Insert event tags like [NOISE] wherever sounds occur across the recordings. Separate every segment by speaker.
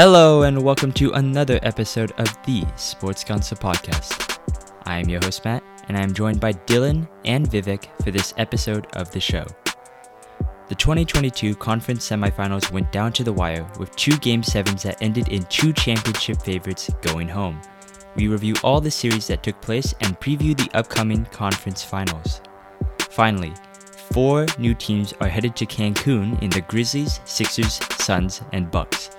Speaker 1: Hello, and welcome to another episode of the Sports Council Podcast. I am your host, Matt, and I am joined by Dylan and Vivek for this episode of the show. The 2022 conference semifinals went down to the wire with two Game 7s that ended in two championship favorites going home. We review all the series that took place and preview the upcoming conference finals. Finally, four new teams are headed to Cancun in the Grizzlies, Sixers, Suns, and Bucks.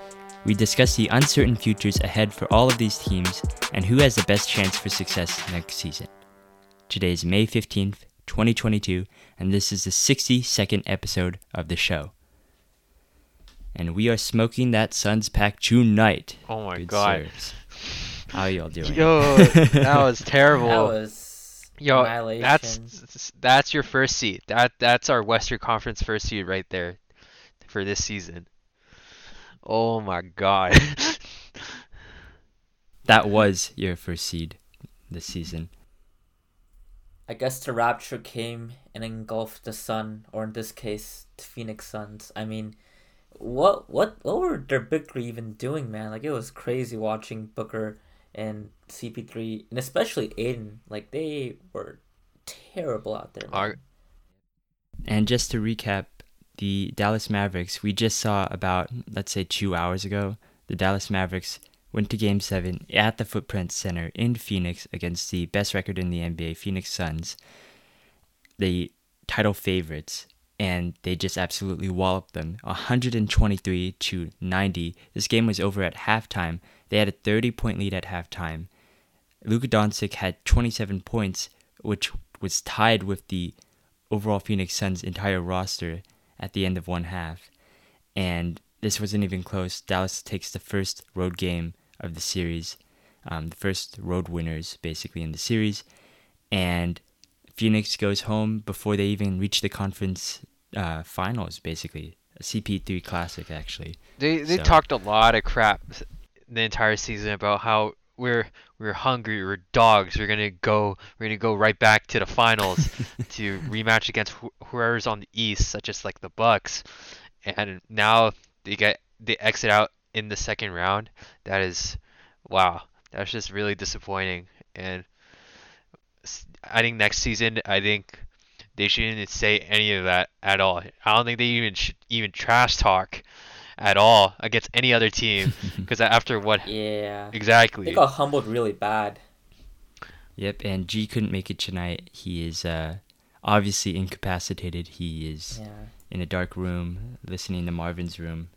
Speaker 1: We discuss the uncertain futures ahead for all of these teams and who has the best chance for success next season. Today is May 15th, 2022, and this is the 62nd episode of the show. And we are smoking that Suns pack tonight.
Speaker 2: Oh my
Speaker 1: Good
Speaker 2: god.
Speaker 1: sirs. How y'all doing? [LAUGHS]
Speaker 2: Yo, that was terrible.
Speaker 3: That was
Speaker 2: Yo,
Speaker 3: annihilation.
Speaker 2: that's that's your first seat. That that's our Western Conference first seat right there for this season. Oh my god. [LAUGHS]
Speaker 1: That was your first seed this season.
Speaker 3: I guess the rapture came and engulfed the sun, or in this case, the Phoenix Suns. I mean, what what what were their Booker even doing, man? Like it was crazy watching Booker and CP3, and especially Ayton. Like they were terrible out there. Man.
Speaker 2: Our-
Speaker 1: And just to recap, the Dallas Mavericks, we just saw about, let's say, two hours ago, the Dallas Mavericks went to Game 7 at the Footprint Center in Phoenix against the best record in the NBA, Phoenix Suns, the title favorites, and they just absolutely walloped them 123 to 90. This game was over at halftime. They had a 30 point lead at halftime. Luka Doncic had 27 points, which was tied with the overall Phoenix Suns entire roster at the end of one half. And this wasn't even close. Dallas takes the first road game of the series, um, the first road winners basically in the series. And Phoenix goes home before they even reach the conference uh, finals, basically. A CP3 classic, actually.
Speaker 2: they they
Speaker 1: So-
Speaker 2: talked a lot of crap the entire season about how we're we're hungry, we're dogs, we're gonna go we're gonna go right back to the finals [LAUGHS] to rematch against wh- whoever's on the East, such as like the Bucks, and now they get they exit out in the second round. That is, wow, that's just really disappointing. And I think next season, I think they shouldn't say any of that at all. I don't think they even should even trash talk at all against any other team [LAUGHS] because after what
Speaker 3: Yeah,
Speaker 2: exactly
Speaker 3: they got humbled really bad.
Speaker 1: Yep, and G couldn't make it tonight. He is uh, obviously incapacitated. He is
Speaker 3: Yeah,
Speaker 1: in a dark room listening to Marvin's room.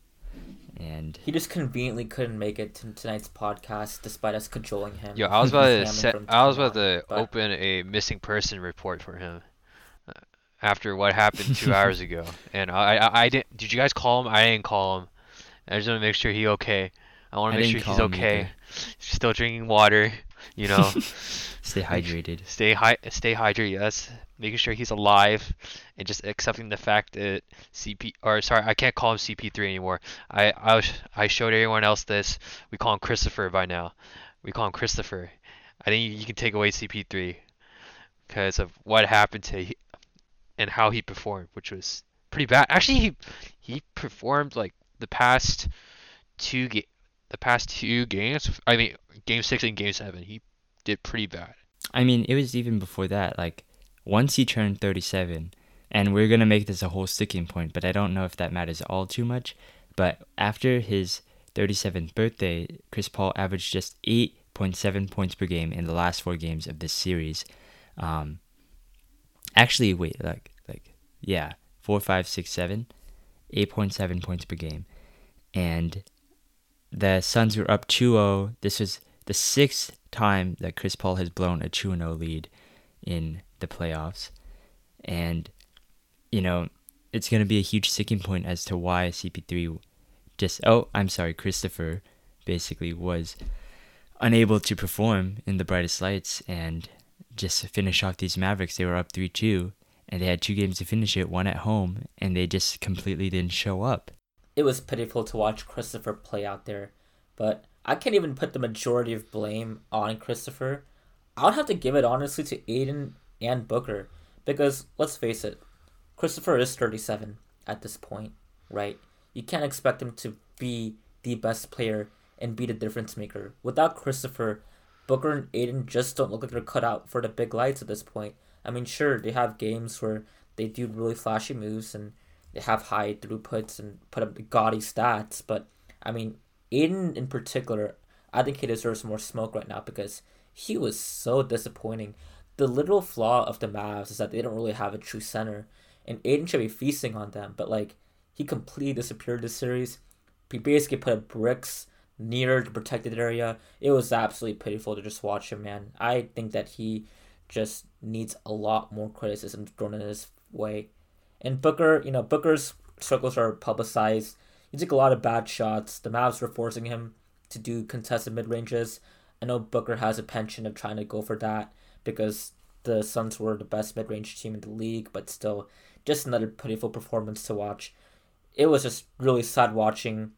Speaker 1: And
Speaker 3: he just conveniently couldn't make it to tonight's podcast despite us cajoling him.
Speaker 2: Yo, I was about to set, I was about to
Speaker 3: but-
Speaker 2: open a missing person report for him uh, after what happened two [LAUGHS] hours ago, and I, I I didn't. Did you guys call him? I didn't call him. I just want to make sure he okay. I want to make sure he's okay. Still drinking water, you know. [LAUGHS]
Speaker 1: stay hydrated. [LAUGHS]
Speaker 2: stay hy- stay hydrated. Yes, making sure he's alive, and just accepting the fact that CP or sorry, I can't call him CP3 anymore. I I, was, I showed everyone else this. We call him Christopher by now. We call him Christopher. I think you can take away CP3 because of what happened to he, and how he performed, which was pretty bad. Actually, he he performed like the past two ga- the past two games. I mean, game six and game seven. He did pretty bad.
Speaker 1: I mean, it was even before that. Like, once he turned 37, and we're going to make this a whole sticking point, but I don't know if that matters all too much. But after his 37th birthday, Chris Paul averaged just 8.7 points per game in the last four games of this series. Um, actually, wait, like, like, yeah, four, five, six, seven, 8.7 points per game. And the Suns were up 2-0. This was the sixth time that Chris Paul has blown a 2-0 lead in the playoffs. And you know, it's going to be a huge sticking point as to why CP3 just oh, I'm sorry, Christopher basically was unable to perform in the brightest lights and just finish off these Mavericks. They were up 3-2 and they had two games to finish it, one at home, and they just completely didn't show up.
Speaker 3: It was pitiful to watch Christopher play out there, but I can't even put the majority of blame on Christopher. I would have to give it honestly to Ayton and Booker because let's face it, Christopher is 37 at this point, right? You can't expect him to be the best player and be the difference maker. Without Christopher, Booker and Ayton just don't look like they're cut out for the big lights at this point. I mean, sure, they have games where they do really flashy moves and they have high throughputs and put up gaudy stats, but I mean, Ayton in particular, I think he deserves more smoke right now because he was so disappointing. The literal flaw of the Mavs is that they don't really have a true center, and Ayton should be feasting on them, but like he completely disappeared this series. He basically put up bricks near the protected area. It was absolutely pitiful to just watch him, man. I think that he just needs a lot more criticism thrown in his way. And Booker, you know, Booker's struggles are publicized. He took a lot of bad shots. The Mavs were forcing him to do contested mid ranges. I know Booker has a penchant of trying to go for that because the Suns were the best mid range team in the league, but still, just another pitiful performance to watch. It was just really sad watching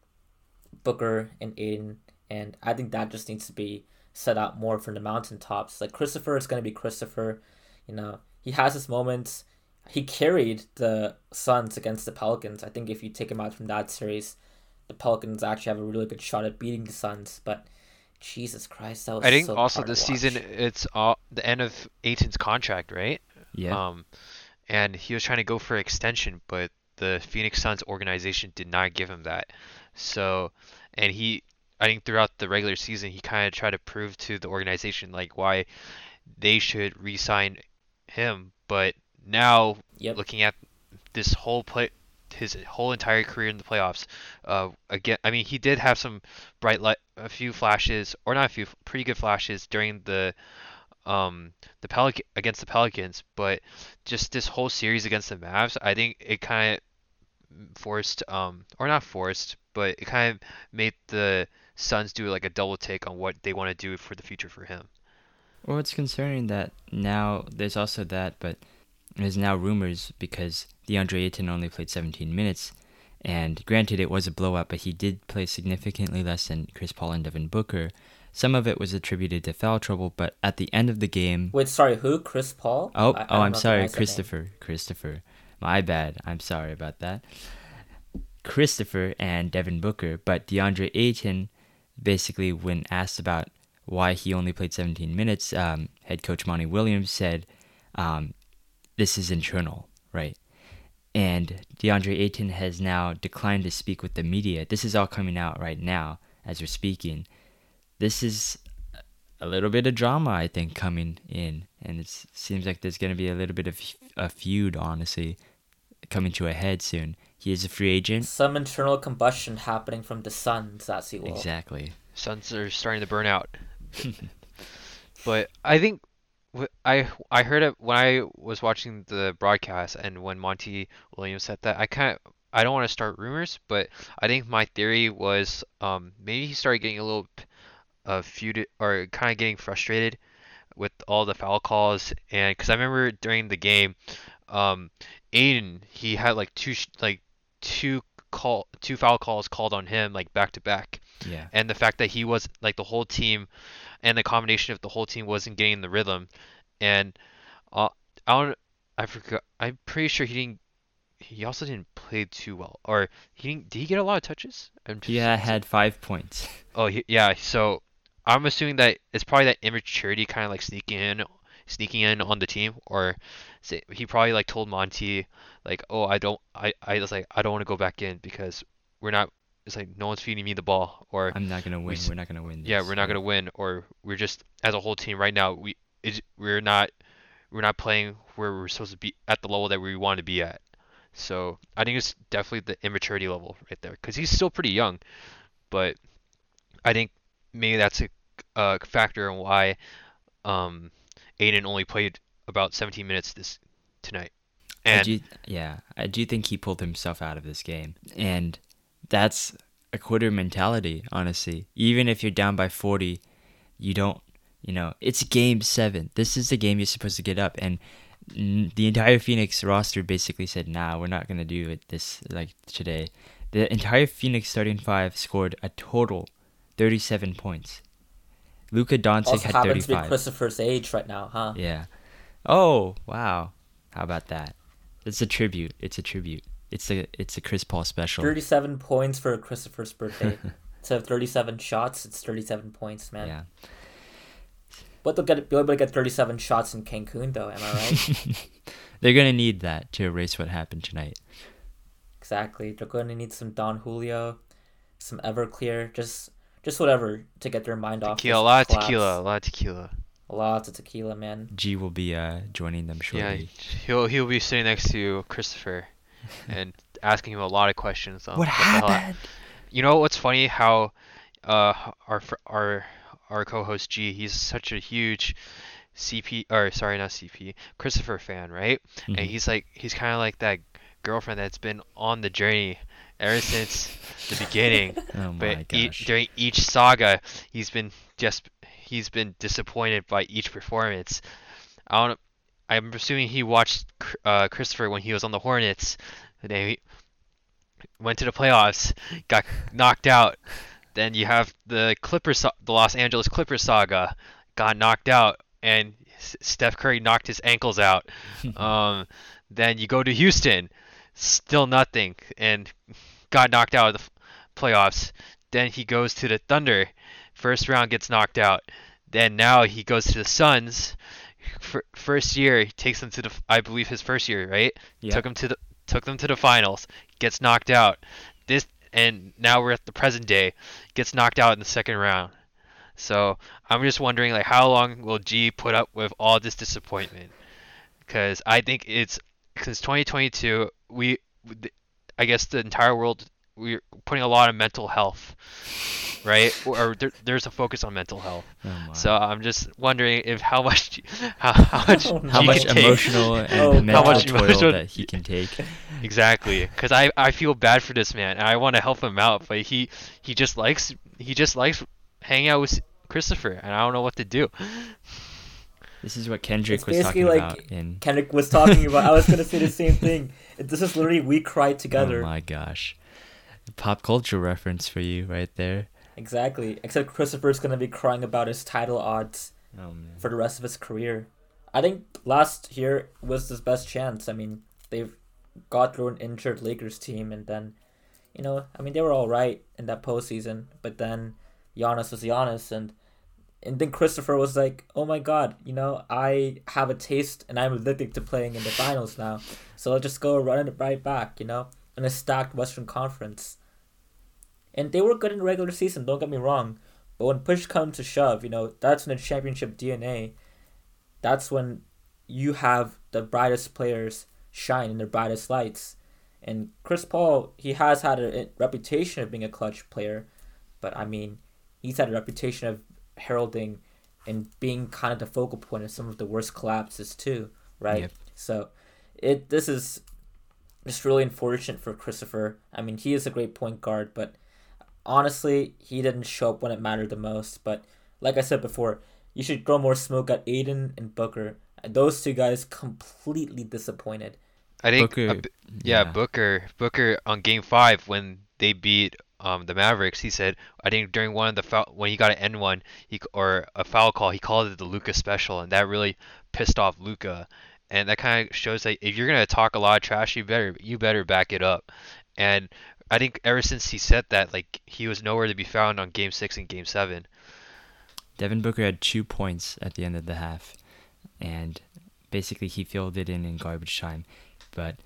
Speaker 3: Booker and Ayton, and I think that just needs to be set out more from the mountaintops. Like Christopher is going to be Christopher, you know. He has his moments. He carried the Suns against the Pelicans. I think if you take him out from that series, the Pelicans actually have a really good shot at beating the Suns. But Jesus Christ, that was.
Speaker 2: I think
Speaker 3: so
Speaker 2: also
Speaker 3: hard
Speaker 2: this season it's all, the end of Ayton's contract, right?
Speaker 1: Yeah.
Speaker 2: Um, and he was trying to go for extension, but the Phoenix Suns organization did not give him that. So, and he, I think throughout the regular season, he kind of tried to prove to the organization like why they should re-sign him. But now,
Speaker 3: Yep.
Speaker 2: looking at this whole play, his whole entire career in the playoffs, uh, again, I mean, he did have some bright light, a few flashes, or not a few, pretty good flashes during the um the Pelic against the Pelicans, but just this whole series against the Mavs, I think it kind of forced um or not forced, but it kind of made the Suns do like a double take on what they want to do for the future for him.
Speaker 1: Well, it's concerning that now there's also that, but there's now rumors because DeAndre Ayton only played 17 minutes, and granted it was a blowout, but he did play significantly less than Chris Paul and Devin Booker. Some of it was attributed to foul trouble, but at the end of the game,
Speaker 3: Wait, sorry, who? Chris Paul?
Speaker 1: oh,
Speaker 3: I- I
Speaker 1: oh, I'm sorry,
Speaker 3: recognize that name.
Speaker 1: Christopher, Christopher, my bad. I'm sorry about that. Christopher and Devin Booker, but DeAndre Ayton, basically, when asked about why he only played 17 minutes, um, head coach Monty Williams said, um, "This is internal, right?" And DeAndre Ayton has now declined to speak with the media. This is all coming out right now as we're speaking. This is a little bit of drama, I think, coming in, and it seems like there's going to be a little bit of a feud, honestly, coming to a head soon. He is a free agent.
Speaker 3: Some internal combustion happening from the Suns, as you will.
Speaker 1: Exactly.
Speaker 2: Suns are starting to burn out. [LAUGHS] but I think wh- I I heard it when I was watching the broadcast and when Monty Williams said that I kind of I don't want to start rumors, but I think my theory was um maybe he started getting a little uh feuded or kind of getting frustrated with all the foul calls and because I remember during the game um Ayton he had like two like two call two foul calls called on him like back to back
Speaker 1: Yeah.
Speaker 2: and the fact that he was like the whole team and the combination of the whole team wasn't getting the rhythm. And uh, I don't I forgot I'm pretty sure he didn't he also didn't play too well or he didn't did he get a lot of touches? I'm just,
Speaker 1: Yeah, had five points.
Speaker 2: oh he, yeah so I'm assuming that it's probably that immaturity kind of like sneaking in sneaking in on the team or say, he probably like told Monty like oh I don't I I was like I don't want to go back in because we're not it's like no one's feeding me the ball or
Speaker 1: I'm not gonna win.
Speaker 2: s-
Speaker 1: We're not gonna win.
Speaker 2: yeah, we're not gonna win, or we're just as a whole team right now. We is we're not we're not playing where we're supposed to be at the level that we want to be at. So I think it's definitely the immaturity level right there, because he's still pretty young, but I think maybe that's a, a factor in why um, Ayton only played about 17 minutes this tonight.
Speaker 1: I
Speaker 2: And
Speaker 1: do, yeah, I do think he pulled himself out of this game, and that's a quitter mentality. Honestly, even if you're down by 40, you don't. You know, it's game seven. This is the game you're supposed to get up, and the entire Phoenix roster basically said, "Nah, we're not gonna do it this like today." The entire Phoenix starting five scored a total 37 points. Luka Doncic
Speaker 3: Also
Speaker 1: had
Speaker 3: happens to be Christopher's age right now, huh?
Speaker 1: Yeah. Oh wow! How about that? It's a tribute. It's a tribute. It's a it's a Chris Paul special.
Speaker 3: 37 points for Christopher's [LAUGHS] birthday. instead of 37 shots, it's 37 points, man.
Speaker 1: Yeah.
Speaker 3: But they'll get be able to get 37 shots in Cancun, though. Am I right? [LAUGHS]
Speaker 1: They're gonna need that to erase what happened tonight.
Speaker 3: exactly. They're going to need some Don Julio, some Everclear, just just whatever to get their mind off.
Speaker 2: Tequila, a
Speaker 3: this
Speaker 2: lot of tequila, a lot of tequila.
Speaker 3: Lots of tequila, man.
Speaker 1: G will be uh joining them shortly.
Speaker 2: Yeah, he'll he'll be sitting next to Christopher, and asking him a lot of questions. On
Speaker 1: what
Speaker 2: the hell-
Speaker 1: happened?
Speaker 2: You know what's funny? How uh our our our co-host G, he's such a huge CP or sorry, not CP, Christopher fan, right?
Speaker 1: Mhm.
Speaker 2: And he's like he's kind of like that girlfriend that's been on the journey ever since the beginning. [LAUGHS]
Speaker 1: Oh my
Speaker 2: but e- during each saga, he's been just he's been disappointed by each performance. I don't. I'm assuming he watched uh, Christopher when he was on the Hornets. They went to the playoffs, got knocked out. Then you have the Clippers, the Los Angeles Clippers saga, got knocked out, and Steph Curry knocked his ankles out. [LAUGHS] um, then you go to Houston, still nothing, and got knocked out of the playoffs. Then he goes to the Thunder, first round gets knocked out. Then now he goes to the Suns. First year he takes them to the, I believe his first year, right?
Speaker 1: Yeah.
Speaker 2: Took him to the, took them to the finals. Gets knocked out. This and now we're at the present day. Gets knocked out in the second round. So I'm just wondering, like, how long will G put up with all this disappointment? Because I think it's since 2022, we, I guess the entire world, we're putting a lot of mental health, right? Or there, there's a focus on mental health.
Speaker 1: Oh.
Speaker 2: So I'm just wondering if how much, [LAUGHS] how, how [LAUGHS] oh, much,
Speaker 3: Oh,
Speaker 1: how much
Speaker 2: can take.
Speaker 1: emotional [LAUGHS] and
Speaker 3: Oh,
Speaker 1: mental
Speaker 3: How
Speaker 2: much
Speaker 1: toil
Speaker 2: emotional-
Speaker 1: that he can take.
Speaker 2: Exactly, because I, I feel bad for this man, and I want to help him out, but he he just likes he just likes hanging out with Christopher, and I don't know what to do.
Speaker 1: This is what Kendrick
Speaker 3: It's
Speaker 1: was
Speaker 3: basically
Speaker 1: talking
Speaker 3: like
Speaker 1: about in.
Speaker 3: Kendrick was talking about. I was gonna say the same thing. This is literally we cried together.
Speaker 1: Oh my gosh. Pop culture reference for you right there.
Speaker 3: Exactly. Except Christopher's gonna be crying about his title odds
Speaker 1: Oh man.
Speaker 3: for the rest of his career. I think last year was his best chance. I mean, they've got through an injured Lakers team, and then, you know, I mean, they were all right in that postseason. But then, Giannis was Giannis, and and then Christopher was like, "Oh my God, you know, I have a taste, and I'm addicted to playing in the finals now. So I'll just go run it right back, you know, in a stacked Western Conference." And they were good in the regular season. Don't get me wrong. But when push comes to shove, you know, that's when the championship DNA, that's when you have the brightest players shine in their brightest lights. And Chris Paul, he has had a, reputation of being a clutch player, but I mean, he's had a reputation of heralding and being kind of the focal point of some of the worst collapses too, right?
Speaker 1: Yep.
Speaker 3: So, it this is just really unfortunate for Christopher. I mean, he is a great point guard, but honestly, he didn't show up when it mattered the most. But like I said before, you should throw more smoke at Ayton and Booker. Those two guys completely disappointed.
Speaker 2: I think
Speaker 1: Booker,
Speaker 2: a b- yeah, Booker Booker on Game Five when they beat um the Mavericks, he said I think during one of the foul when he got an N one he or a foul call, he called it the Luka special, and that really pissed off Luka. And that kind of shows that if you're gonna talk a lot of trash, you better you better back it up. And I think ever since he said that, like he was nowhere to be found on Game Six and Game Seven.
Speaker 1: Devin Booker had two points at the end of the half, and basically he filled it in in garbage time. But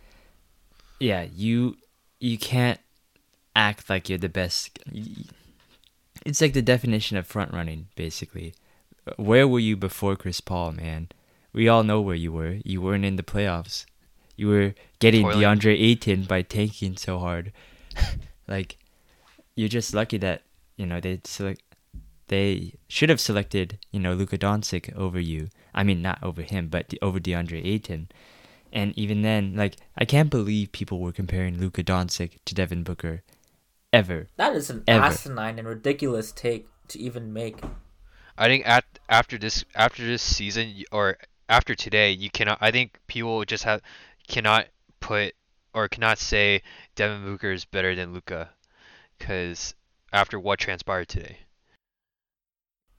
Speaker 1: yeah, you you can't act like you're the best. It's like the definition of front running, basically. Where were you before Chris Paul, man? We all know where you were. You weren't in the playoffs. You were getting
Speaker 2: Toiling.
Speaker 1: DeAndre Ayton by tanking so hard. [LAUGHS] like, you're just lucky that you know they select. They should have selected you know Luka Doncic over you. I mean, not over him, but de- over DeAndre Ayton. And even then, like, I can't believe people were comparing Luka Doncic to Devin Booker, ever.
Speaker 3: That is an
Speaker 1: Ever.
Speaker 3: asinine and ridiculous take to even make.
Speaker 2: I think at after this after this season or after today, you cannot. I think people just have cannot put or cannot say Devin Booker is better than Luka, because after what transpired today.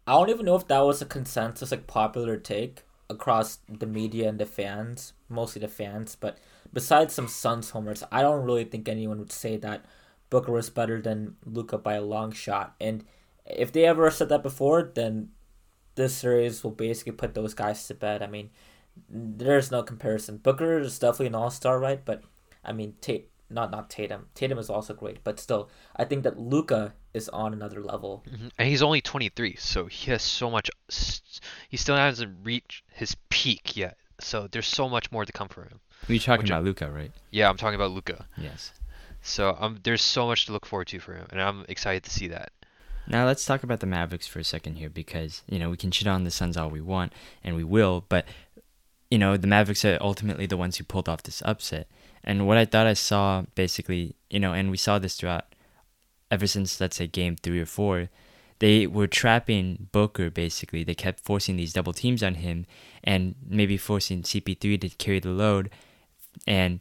Speaker 3: I don't even know if that was a consensus, like popular take across the media and the fans, mostly the fans. But besides some Suns homers, I don't really think anyone would say that Booker was better than Luka by a long shot. And if they ever said that before, then this series will basically put those guys to bed. I mean, there's no comparison. Booker is definitely an all star, right? But I mean, Tate, not not Tatum. Tatum is also great, but still, I think that Luka is on another level.
Speaker 2: Mm-hmm. And he's only 23, so he has so much. He still hasn't reached his peak yet. So there's so much more to come for him.
Speaker 1: You're talking about Luka, right?
Speaker 2: Yeah, I'm talking about Luka.
Speaker 1: Yes.
Speaker 2: So um, there's so much to look forward to for him, and I'm excited to see that.
Speaker 1: Now let's talk about the Mavericks for a second here, because you know we can shit on the Suns all we want, and we will, but you know the Mavericks are ultimately the ones who pulled off this upset. And what I thought I saw, basically, you know, and we saw this throughout, ever since let's say game three or four, they were trapping Booker basically. They kept forcing these double teams on him, and maybe forcing CP3 to carry the load, and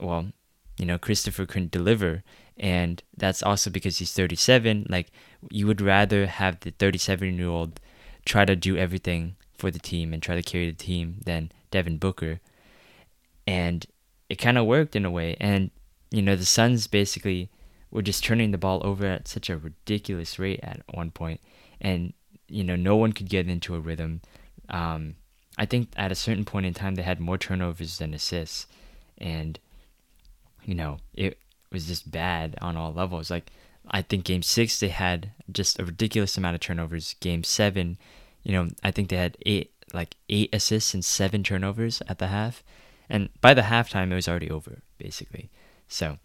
Speaker 1: well, you know, Christopher couldn't deliver. And that's also because he's 37. Like, you would rather have the 37 year old try to do everything for the team and try to carry the team than Devin Booker. And it kind of worked in a way. And, you know, the Suns basically were just turning the ball over at such a ridiculous rate at one point. And, you know, no one could get into a rhythm. Um, I think at a certain point in time, they had more turnovers than assists. And, you know, it was just bad on all levels. Like, I think game six, they had just a ridiculous amount of turnovers. Game seven, you know, I think they had eight, like eight assists and seven turnovers at the half. And by the halftime, it was already over, basically. So,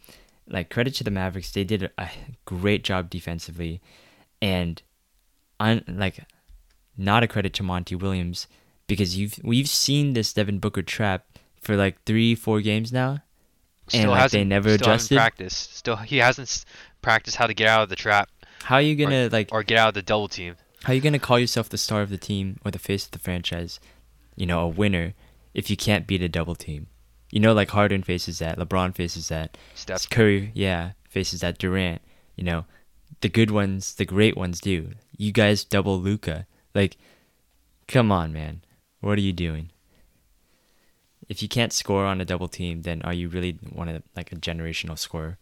Speaker 1: like, credit to the Mavericks. They did a great job defensively. And, un, like, not a credit to Monty Williams because you've we've seen this Devin Booker trap for like three, four games now,
Speaker 2: Still
Speaker 1: and like they never
Speaker 2: still
Speaker 1: adjusted.
Speaker 2: practiced. Still, he hasn't practiced how to get out of the trap
Speaker 1: How are you gonna like?
Speaker 2: or get out of the double team.
Speaker 1: How are you gonna call yourself the star of the team or the face of the franchise? You know, a winner if you can't beat a double team. You know, like Harden faces that, LeBron faces that,
Speaker 2: Steph.
Speaker 1: Curry, yeah, faces that. Durant, you know, the good ones, the great ones do. You guys double Luka, like, come on, man, what are you doing? If you can't score on a double team, then are you really one of like a generational scorer?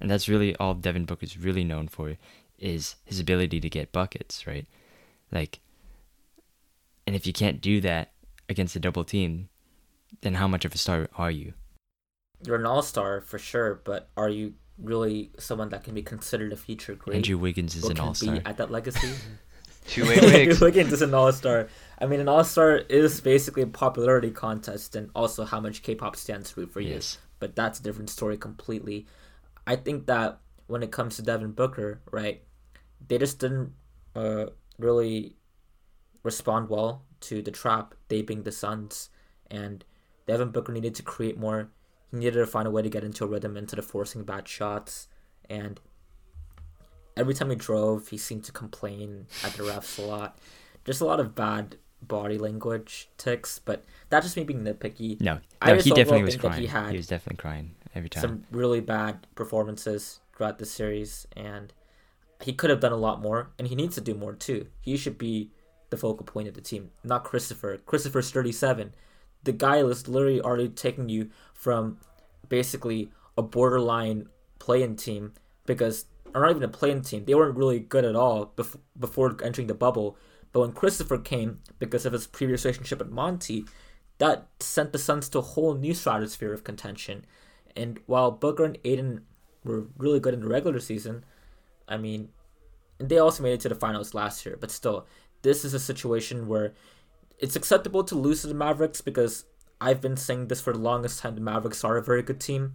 Speaker 1: And that's really all Devin Booker's really known for is his ability to get buckets, right? Like and if you can't do that against a double team, then how much of a star are you?
Speaker 3: You're an all star for sure, but are you really someone that can be considered a future great?
Speaker 1: Andrew Wiggins is an all star.
Speaker 3: at that legacy? [LAUGHS]
Speaker 2: Two-way [LAUGHS] wigs.
Speaker 3: Wiggins is an all star. I mean, an all star is basically a popularity contest and also how much K-pop stands root for you.
Speaker 1: Yes.
Speaker 3: But that's a different story completely. I think that when it comes to Devin Booker, right, they just didn't uh, really respond well to the trap, they being the Suns. And Devin Booker needed to create more. He needed to find a way to get into a rhythm instead of forcing bad shots. And every time he drove, he seemed to complain at the refs a lot. Just a lot of bad body language ticks, but that's just me being nitpicky.
Speaker 1: No, no,
Speaker 3: just
Speaker 1: he definitely was crying.
Speaker 3: he had
Speaker 1: He was definitely crying every time.
Speaker 3: Some really bad performances throughout the series, and he could have done a lot more, and he needs to do more too. He should be the focal point of the team, not Christopher. Christopher's 37. The guy is literally already taking you from basically a borderline play-in team because or not even a play-in team. They weren't really good at all bef- before entering the bubble. But when Christopher came, because of his previous relationship with Monty, that sent the Suns to a whole new stratosphere of contention. And while Booker and Ayton were really good in the regular season, I mean, they also made it to the finals last year. But still, this is a situation where it's acceptable to lose to the Mavericks because I've been saying this for the longest time. The Mavericks are a very good team,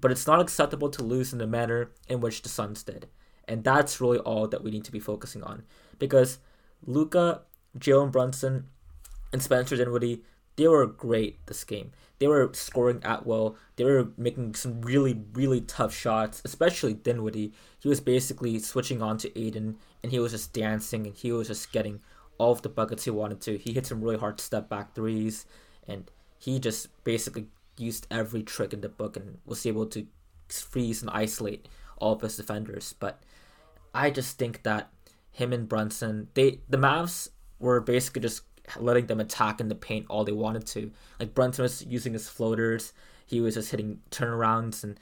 Speaker 3: but it's not acceptable to lose in the manner in which the Suns did, and that's really all that we need to be focusing on. Because Luka, Jalen Brunson, and Spencer Dinwiddie, they were great this game. They were scoring at will. They were making some really, really tough shots, especially Dinwiddie. He was basically switching on to Ayton, and he was just dancing, and he was just getting all of the buckets he wanted to. He hit some really hard step back threes, and he just basically used every trick in the book and was able to freeze and isolate all of his defenders. But I just think that him and Brunson, they the Mavs were basically just letting them attack in the paint all they wanted to. Like Brunson was using his floaters, he was just hitting turnarounds, and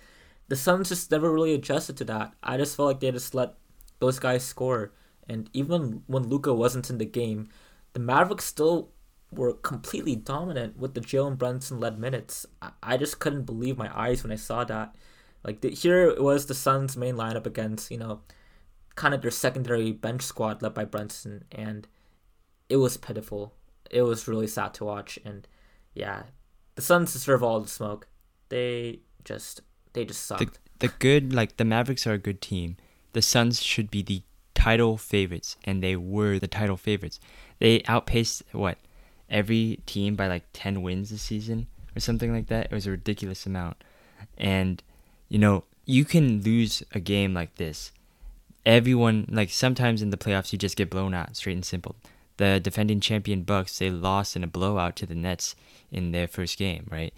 Speaker 3: the Suns just never really adjusted to that. I just felt like they just let those guys score. And even when Luka wasn't in the game, the Mavericks still were completely dominant with the Jalen Brunson led minutes. I, just couldn't believe my eyes when I saw that. Like the, here it was the Suns' main lineup against you know, kind of their secondary bench squad led by Brunson, and it was pitiful. It was really sad to watch, and yeah, the Suns deserve all the smoke. They just they just sucked.
Speaker 1: The, the good like the Mavericks are a good team. The Suns should be the title favorites, and they were the title favorites. They outpaced what every team by like ten wins this season or something like that. It was a ridiculous amount, and you know you can lose a game like this. Everyone like sometimes in the playoffs you just get blown out, straight and simple. The defending champion Bucks they lost in a blowout to the Nets in their first game, right?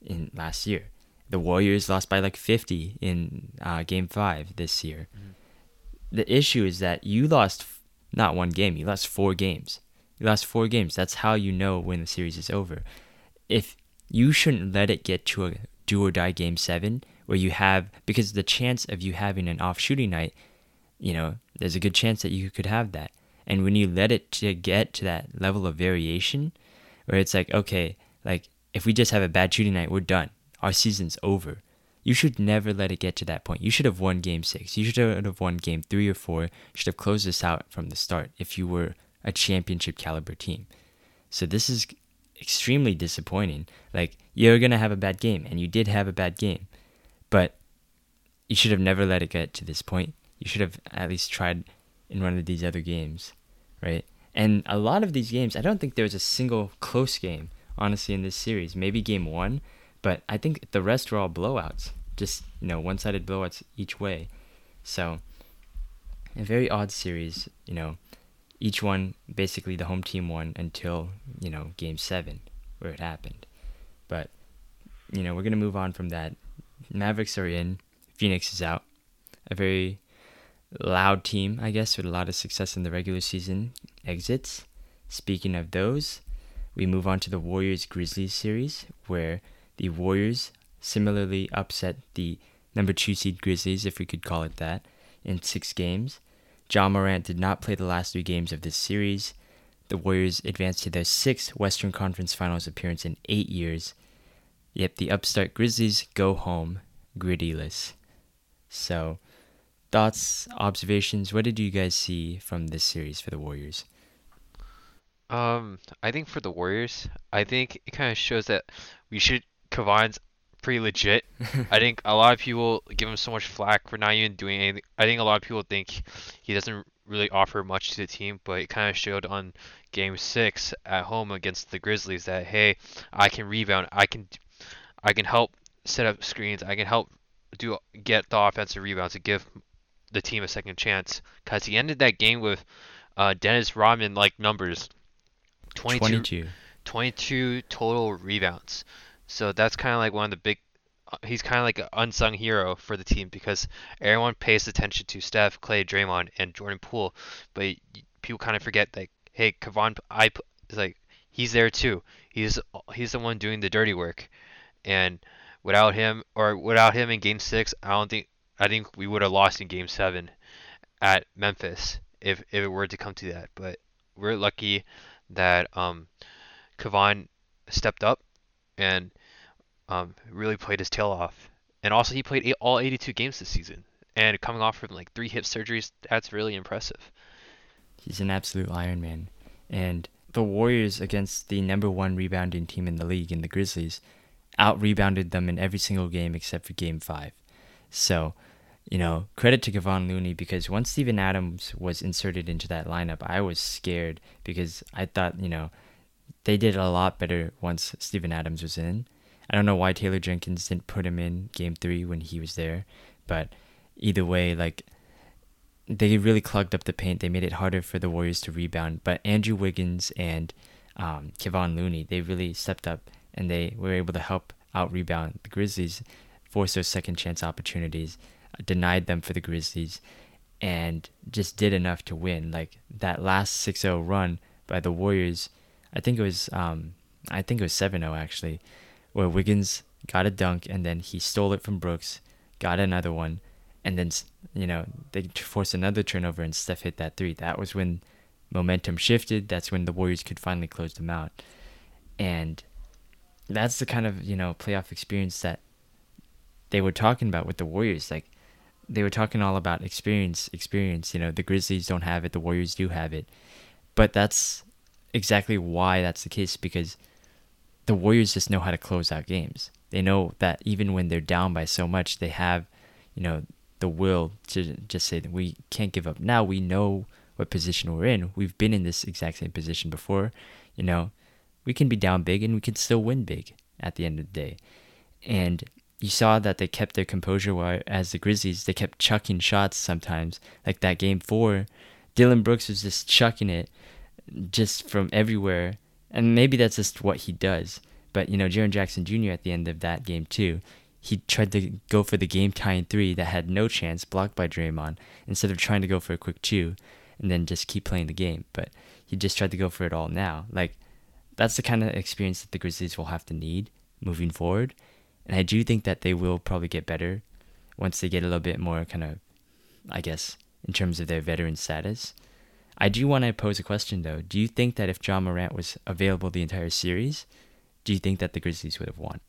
Speaker 1: In last year, the Warriors lost by like 50 in uh, Game Five this year. Mm-hmm. The issue is that you lost not one game, you lost four games. You lost four games. That's how you know when the series is over. If you shouldn't let it get to a do or die game seven where you have because the chance of you having an off shooting night, you know, there's a good chance that you could have that. And when you let it to get to that level of variation, where it's like, okay, like if we just have a bad shooting night, we're done. Our season's over. You should never let it get to that point. You should have won game six. You should have won game three or four. You should have closed this out from the start if you were a championship caliber team. So this is extremely disappointing. Like you're gonna have a bad game, and you did have a bad game, but you should have never let it get to this point. You should have at least tried in one of these other games, right? And a lot of these games, I don't think there was a single close game, honestly, in this series. Maybe game one, but I think the rest were all blowouts, just you know, one-sided blowouts each way. So, a very odd series, you know. Each one, basically, the home team won until you know game seven, where it happened. But you know, we're gonna move on from that. Mavericks are in. Phoenix is out. A very loud team, I guess, with a lot of success in the regular season exits. Speaking of those, we move on to the Warriors Grizzlies series, where the Warriors similarly upset the number two seed Grizzlies, if we could call it that, in six games. Ja Morant did not play the last three games of this series. The Warriors advanced to their sixth Western Conference Finals appearance in eight years. Yet the upstart Grizzlies go home griddyless. So, thoughts, observations, what did you guys see from this series for the Warriors?
Speaker 2: Um, I think for the Warriors, I think it kind of shows that we should Kevon's pretty legit. [LAUGHS] I think a lot of people give him so much flack for not even doing anything. I think a lot of people think he doesn't really offer much to the team, but it kind of showed on Game Six at home against the Grizzlies that hey, I can rebound, I can, I can help set up screens, I can help do get the offensive rebounds to give the team a second chance. Cause he ended that game with uh, Dennis Rodman like numbers, 22, 22. 22 total rebounds. So that's kind of like one of the big. Uh, he's kind of like an unsung hero for the team because everyone pays attention to Steph, Clay, Draymond, and Jordan Poole, but people kind of forget that hey, Kevon I is like he's there too. He's he's the one doing the dirty work, and without him or without him in Game Six, I don't think I think we would have lost in Game Seven at Memphis if if it were to come to that. But we're lucky that um Kevon stepped up and um, really played his tail off. And also, he played eight, all 82 games this season. And coming off from like three hip surgeries, that's really impressive.
Speaker 1: He's an absolute Iron Man. And the Warriors against the number one rebounding team in the league in the Grizzlies out rebounded them in every single game except for game five. So, you know, credit to Kevon Looney because once Steven Adams was inserted into that lineup, I was scared because I thought, you know, they did a lot better once Steven Adams was in. I don't know why Taylor Jenkins didn't put him in game three when he was there, but either way, like they really clogged up the paint. They made it harder for the Warriors to rebound. But Andrew Wiggins and um, Kevon Looney, they really stepped up and they were able to help out rebound the Grizzlies, force those second chance opportunities, denied them for the Grizzlies, and just did enough to win. Like that last 6-0 run by the Warriors, I think it was um, I think it was 7-0 actually where Wiggins got a dunk and then he stole it from Brooks, got another one, and then you know they forced another turnover and Steph hit that three. That was when momentum shifted. That's when the Warriors could finally close them out, and that's the kind of you know playoff experience that they were talking about with the Warriors. Like they were talking all about experience, experience. You know, the Grizzlies don't have it, the Warriors do have it, but that's exactly why that's the case because the Warriors just know how to close out games. They know that even when they're down by so much, they have, you know, the will to just say that we can't give up. Now we know what position we're in. We've been in this exact same position before. You know, we can be down big and we can still win big at the end of the day. And you saw that they kept their composure while as the Grizzlies they kept chucking shots sometimes. Like that game four, Dillon Brooks was just chucking it just from everywhere. And maybe that's just what he does. But you know, Jaren Jackson Jr. at the end of that game too, he tried to go for the game tying three that had no chance, blocked by Draymond, instead of trying to go for a quick two and then just keep playing the game. But he just tried to go for it all now. Like that's the kind of experience that the Grizzlies will have to need moving forward. And I do think that they will probably get better once they get a little bit more kind of, I guess, in terms of their veteran status. I do want to pose a question though. Do you think that if John Morant was available the entire series, do you think that the Grizzlies would have won?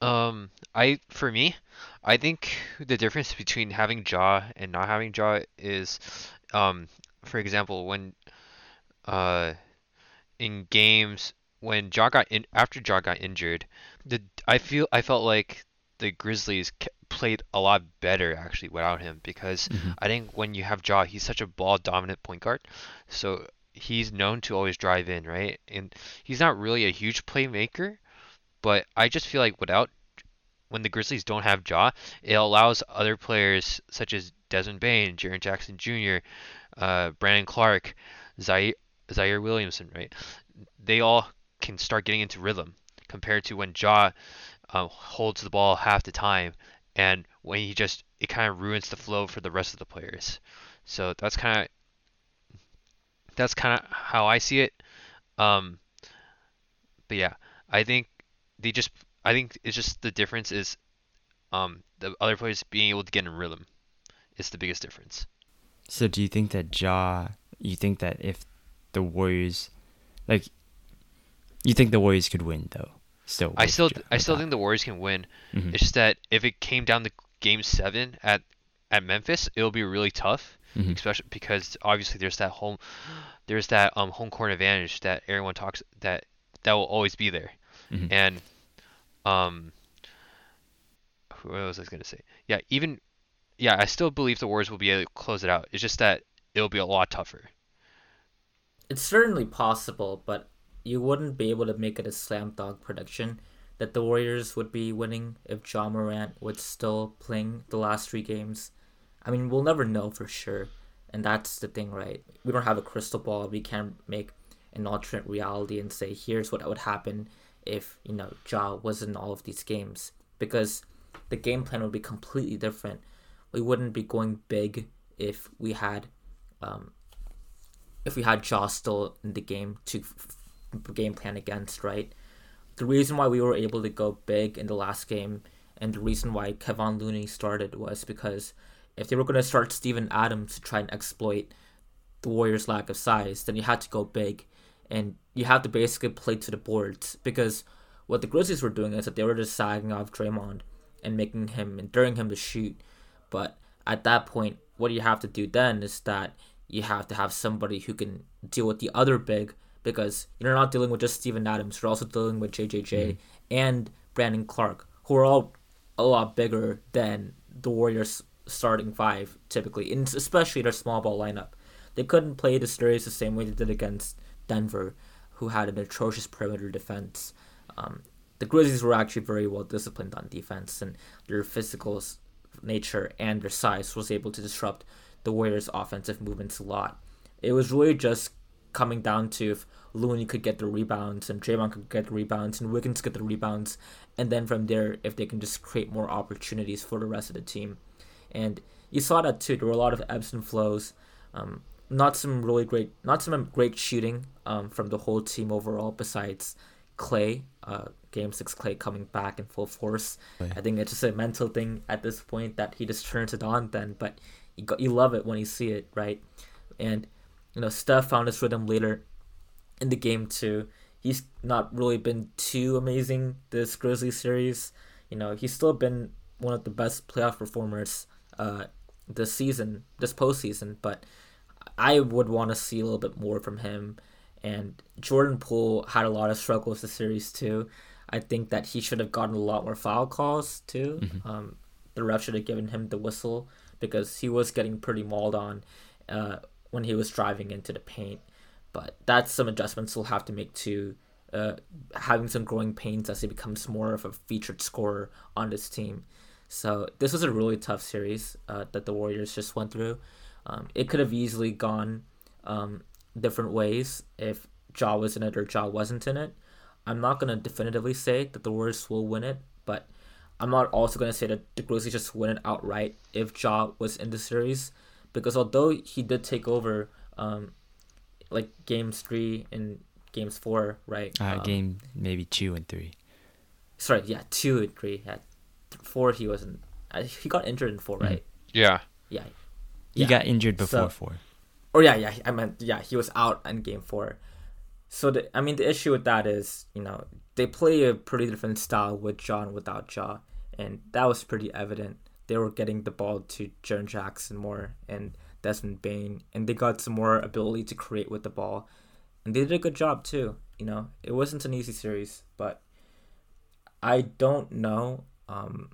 Speaker 2: Um, I for me, I think the difference between having Ja and not having Ja is, um, for example, when, uh, in games when Ja got in after Ja got injured, the I feel I felt like the Grizzlies played a lot better actually without him because mm-hmm. I think when you have Ja, he's such a ball dominant point guard, so he's known to always drive in, right? And he's not really a huge playmaker, but I just feel like without when the Grizzlies don't have Ja, it allows other players such as Desmond Bane, Jaren Jackson Jr., uh, Brandon Clarke, Zaire, Ziaire Williamson, right? They all can start getting into rhythm compared to when Ja uh, holds the ball half the time and when he just it kind of ruins the flow for the rest of the players. So that's kind of that's kind of how I see it. Um, but yeah, I think they just I think it's just the difference is um, the other players being able to get in rhythm is the biggest difference.
Speaker 1: So do you think that Ja? You think that if the Warriors, like you think the Warriors could win though? Still,
Speaker 2: I still, I still think the Warriors can win. Mm-hmm. It's just that if it came down to Game Seven at at Memphis, it'll be really tough, mm-hmm. especially because obviously there's that home, there's that um home court advantage that everyone talks that that will always be there, mm-hmm. and um, what was I gonna say? Yeah, even yeah, I still believe the Warriors will be able to close it out. It's just that it'll be a lot tougher.
Speaker 3: It's certainly possible, but you wouldn't be able to make it a slam dunk prediction that the Warriors would be winning if Ja Morant was still playing the last three games. I mean, we'll never know for sure, and that's the thing, right? We don't have a crystal ball. We can't make an alternate reality and say, here's what would happen if, you know, Ja was in all of these games. Because the game plan would be completely different. We wouldn't be going big if we had um, if we had Ja still in the game to game plan against, right? The reason why we were able to go big in the last game and the reason why Kevon Looney started was because if they were going to start Steven Adams to try and exploit the Warriors' lack of size, then you had to go big and you have to basically play to the boards because what the Grizzlies were doing is that they were just sagging off Draymond and making him and daring him to shoot. But at that point, what you have to do then is that you have to have somebody who can deal with the other big because you're not dealing with just Steven Adams, you're also dealing with JJJ mm. and Brandon Clarke, who are all a lot bigger than the Warriors starting five typically, and especially their small ball lineup. They couldn't play the series the same way they did against Denver, who had an atrocious perimeter defense. Um, the Grizzlies were actually very well disciplined on defense, and their physical nature and their size was able to disrupt the Warriors' offensive movements a lot. It was really just coming down to if Looney could get the rebounds and Draymond could get the rebounds and Wiggins get the rebounds, and then from there, if they can just create more opportunities for the rest of the team. And you saw that too. There were a lot of ebbs and flows. Um, not some really great, not some great shooting um, from the whole team overall. Besides Clay, uh, Game Six Clay coming back in full force.
Speaker 1: Right.
Speaker 3: I think it's just a mental thing at this point that he just turns it on then, but you got, you love it when you see it, right? And you know, Steph found his rhythm later in the game too. He's not really been too amazing this Grizzlies series. You know, he's still been one of the best playoff performers uh, this season, this postseason. But I would want to see a little bit more from him. And Jordan Poole had a lot of struggles this series too. I think that he should have gotten a lot more foul calls too.
Speaker 1: Mm-hmm.
Speaker 3: Um, the ref should have given him the whistle because he was getting pretty mauled on uh, when he was driving into the paint. But that's some adjustments he'll have to make to uh, having some growing pains as he becomes more of a featured scorer on this team. So this was a really tough series uh, that the Warriors just went through. Um, it could have easily gone um, different ways if Ja was in it or Ja wasn't in it. I'm not gonna definitively say that the Warriors will win it, but I'm not also gonna say that the Grizzlies just win it outright if Ja was in the series, because although he did take over, um, like games three and games four, right?
Speaker 1: Uh,
Speaker 3: Um,
Speaker 1: game maybe two and three.
Speaker 3: Sorry, yeah, two and three. Yeah, four he wasn't. Uh, he got injured in four,
Speaker 1: Mhm.
Speaker 3: right?
Speaker 2: Yeah.
Speaker 3: Yeah.
Speaker 1: He
Speaker 3: Yeah.
Speaker 1: got injured before
Speaker 3: So-
Speaker 1: four.
Speaker 3: Or yeah, yeah. I meant yeah, he was out in game four. So the I mean the issue with that is you know they play a pretty different style with John without Ja, and that was pretty evident. They were getting the ball to Jaren Jackson more and Desmond Bane, and they got some more ability to create with the ball, and they did a good job too. You know, it wasn't an easy series, but I don't know um,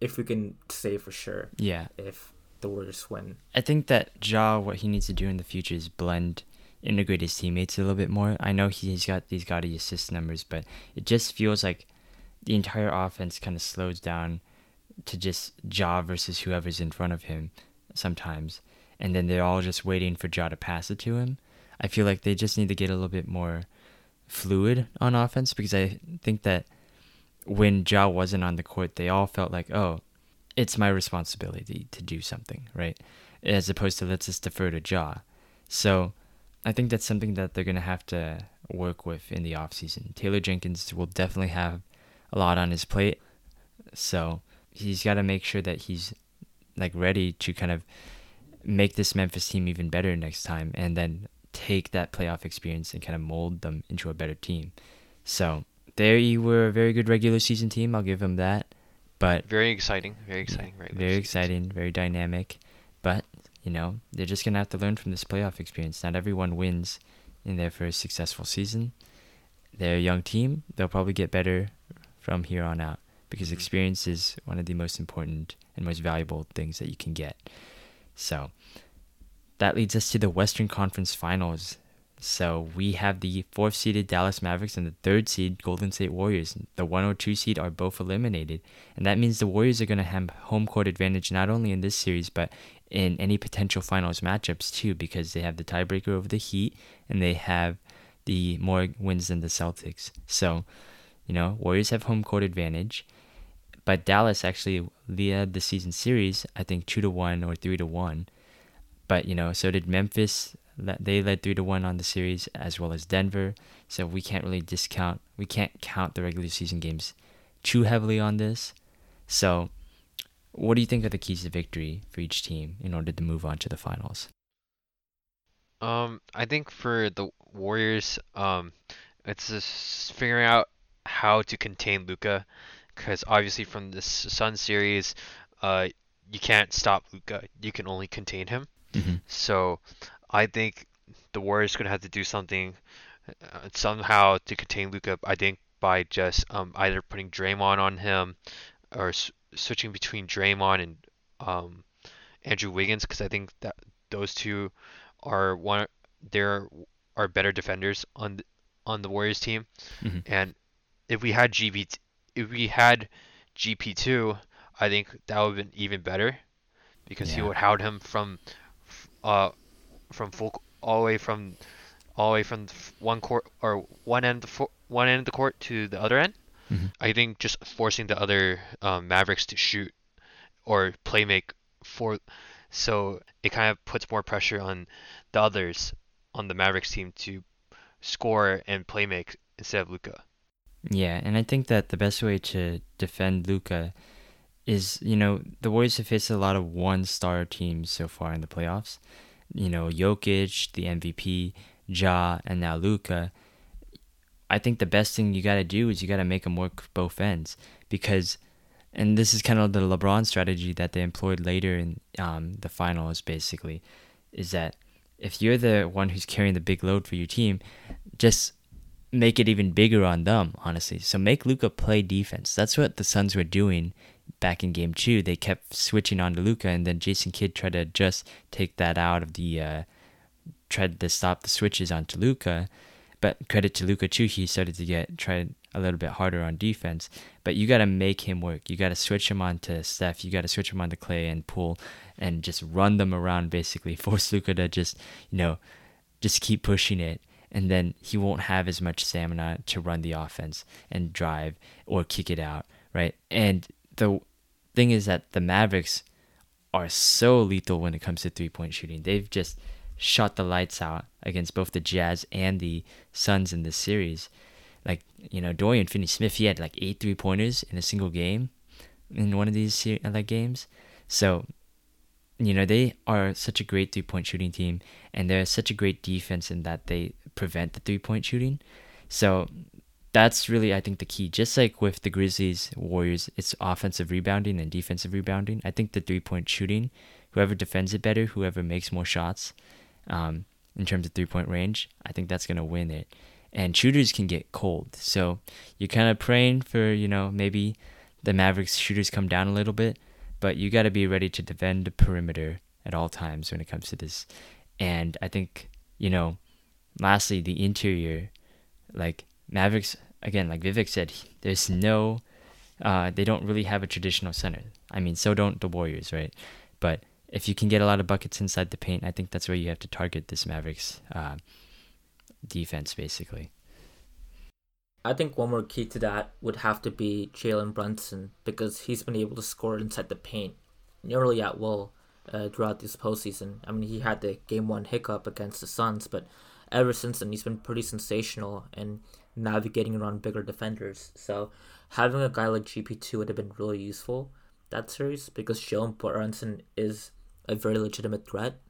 Speaker 3: if we can say for sure
Speaker 1: Yeah,
Speaker 3: if the Warriors win.
Speaker 1: I think that Ja, what he needs to do in the future is blend, integrate his teammates a little bit more. I know he's got these gaudy assist numbers, but it just feels like the entire offense kind of slows down to just Ja versus whoever's in front of him sometimes, and then they're all just waiting for Ja to pass it to him. I feel like they just need to get a little bit more fluid on offense because I think that when Ja wasn't on the court, they all felt like, oh, it's my responsibility to do something, right? As opposed to let's just defer to Ja. So I think that's something that they're going to have to work with in the offseason. Taylor Jenkins will definitely have a lot on his plate. So he's got to make sure that he's like ready to kind of make this Memphis team even better next time and then take that playoff experience and kind of mold them into a better team. So there you were a very good regular season team. I'll give them that. But
Speaker 2: Very exciting. Very exciting. Right.
Speaker 1: very exciting, very dynamic. But, you know, they're just going to have to learn from this playoff experience. Not everyone wins in their first successful season. They're a young team. They'll probably get better from here on out because
Speaker 2: Mhm.
Speaker 1: experience is one of the most important and most valuable things that you can get. So that leads us to the Western Conference Finals. So we have the fourth seeded Dallas Mavericks and the third seed Golden State Warriors. The 102 seed are both eliminated, and that means the Warriors are going to have home court advantage not only in this series but in any potential finals matchups too, because they have the tiebreaker over the Heat and they have the more wins than the Celtics. So, you know, Warriors have home court advantage, but Dallas actually led the season series, I think two to one or three to one. But you know, so did Memphis. They led three to one on the series, as well as Denver. So we can't really discount. We can't count the regular season games too heavily on this. So, what do you think are the keys to victory for each team in order to move on to the finals?
Speaker 2: Um, I think for the Warriors, um, it's just figuring out how to contain Luka, because obviously from this Sun series, uh, you can't stop Luka. You can only contain him.
Speaker 1: Mm-hmm.
Speaker 2: So, I think the Warriors gonna have to do something uh, somehow to contain Luka. I think by just um either putting Draymond on him, or s- switching between Draymond and um Andrew Wiggins, because I think that those two are one there are better defenders on the, on the Warriors team.
Speaker 1: Mhm.
Speaker 2: And if we had GB if we had GP2, I think that would have been even better because he
Speaker 1: Yeah.
Speaker 2: would hound him from uh from full all the way from all the way from one court or one end of the one end of the court to the other end.
Speaker 1: Mhm.
Speaker 2: I think just forcing the other um, Mavericks to shoot or play make for so it kind of puts more pressure on the others on the Mavericks team to score and play make instead of Luka.
Speaker 1: Yeah, and I think that the best way to defend Luka is, you know, the Warriors have faced a lot of one-star teams so far in the playoffs. You know, Jokic, the MVP, Ja, and now Luka. I think the best thing you got to do is you got to make them work both ends because, and this is kind of the LeBron strategy that they employed later in um, the finals, basically, is that if you're the one who's carrying the big load for your team, just make it even bigger on them, honestly. So make Luka play defense. That's what the Suns were doing back in game two. They kept switching on to Luka, and then Jason Kidd tried to just take that out of the, uh, tried to stop the switches onto Luka. But credit to Luka too, he started to get tried a little bit harder on defense. But you got to make him work. You got to switch him on to Steph. You got to switch him on to Clay and Poole, and just run them around. Basically, [LAUGHS] force Luka to just you know, just keep pushing it and then he won't have as much stamina to run the offense and drive or kick it out, right? And the thing is that the Mavericks are so lethal when it comes to three point shooting. They've just shot the lights out against both the Jazz and the Suns in this series. Like, you know, Dorian Finney Smith, he had like eight three pointers in a single game in one of these like games. So you know, they are such a great three point shooting team and they're such a great defense in that they prevent the three point shooting. So that's really, I think, the key. Just like with the Grizzlies, Warriors, it's offensive rebounding and defensive rebounding. I think the three point shooting, whoever defends it better, whoever makes more shots um, in terms of three point range, I think that's going to win it. And shooters can get cold. So you're kind of praying for, you know, maybe the Mavericks shooters come down a little bit but you got to be ready to defend the perimeter at all times when it comes to this. And I think, you know, lastly, the interior, like Mavericks, again, like Vivek said, there's no, uh, they don't really have a traditional center. I mean, so don't the Warriors, right? But if you can get a lot of buckets inside the paint, I think that's where you have to target this Mavericks uh, defense, basically.
Speaker 3: I think one more key to that would have to be Jalen Brunson because he's been able to score inside the paint nearly at will uh, throughout this postseason. I mean, he had the game one hiccup against the Suns, but ever since then, he's been pretty sensational and navigating around bigger defenders. So having a guy like GP2 would have been really useful that series because Jalen Brunson is a very legitimate threat.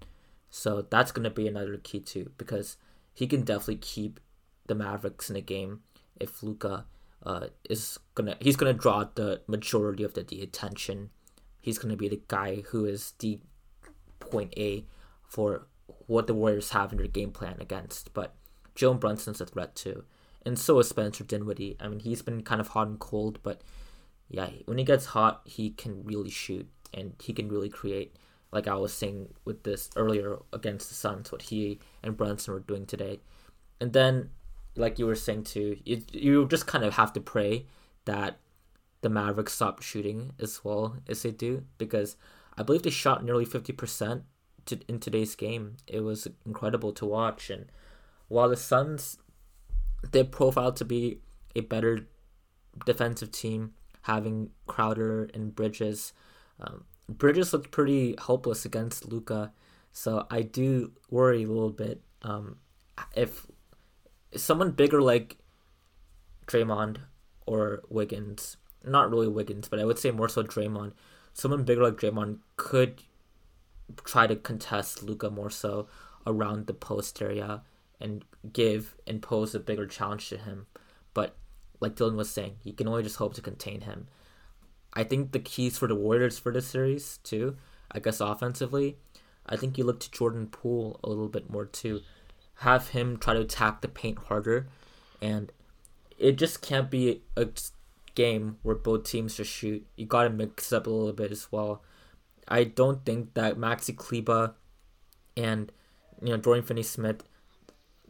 Speaker 3: So that's going to be another key too because he can definitely keep the Mavericks in a game if Luka uh, is gonna he's gonna draw the majority of the, the attention. He's gonna be the guy who is the point A for what the Warriors have in their game plan against. But Jalen Brunson's a threat too, and so is Spencer Dinwiddie. I mean, he's been kind of hot and cold, but yeah, when he gets hot, he can really shoot and he can really create. Like I was saying with this earlier against the Suns, what he and Brunson were doing today, and then like you were saying too, you you just kind of have to pray that the Mavericks stop shooting as well as they do because I believe they shot nearly fifty percent in today's game. It was incredible to watch, and while the Suns they profiled to be a better defensive team, having Crowder and Bridges. Um, Bridges looked pretty helpless against Luka. so I do worry a little bit um, if someone bigger like Draymond or Wiggins, not really Wiggins, but I would say more so Draymond. Someone bigger like Draymond could try to contest Luka more so around the post area and give and pose a bigger challenge to him. But like Dylan was saying, you can only just hope to contain him. I think the keys for the Warriors for this series too, I guess offensively, I think you look to Jordan Poole a little bit more too have him try to attack the paint harder, and it just can't be a game where both teams just shoot. You got to mix it up a little bit as well. I don't think that Maxi Kleber and you know Dorian Finney-Smith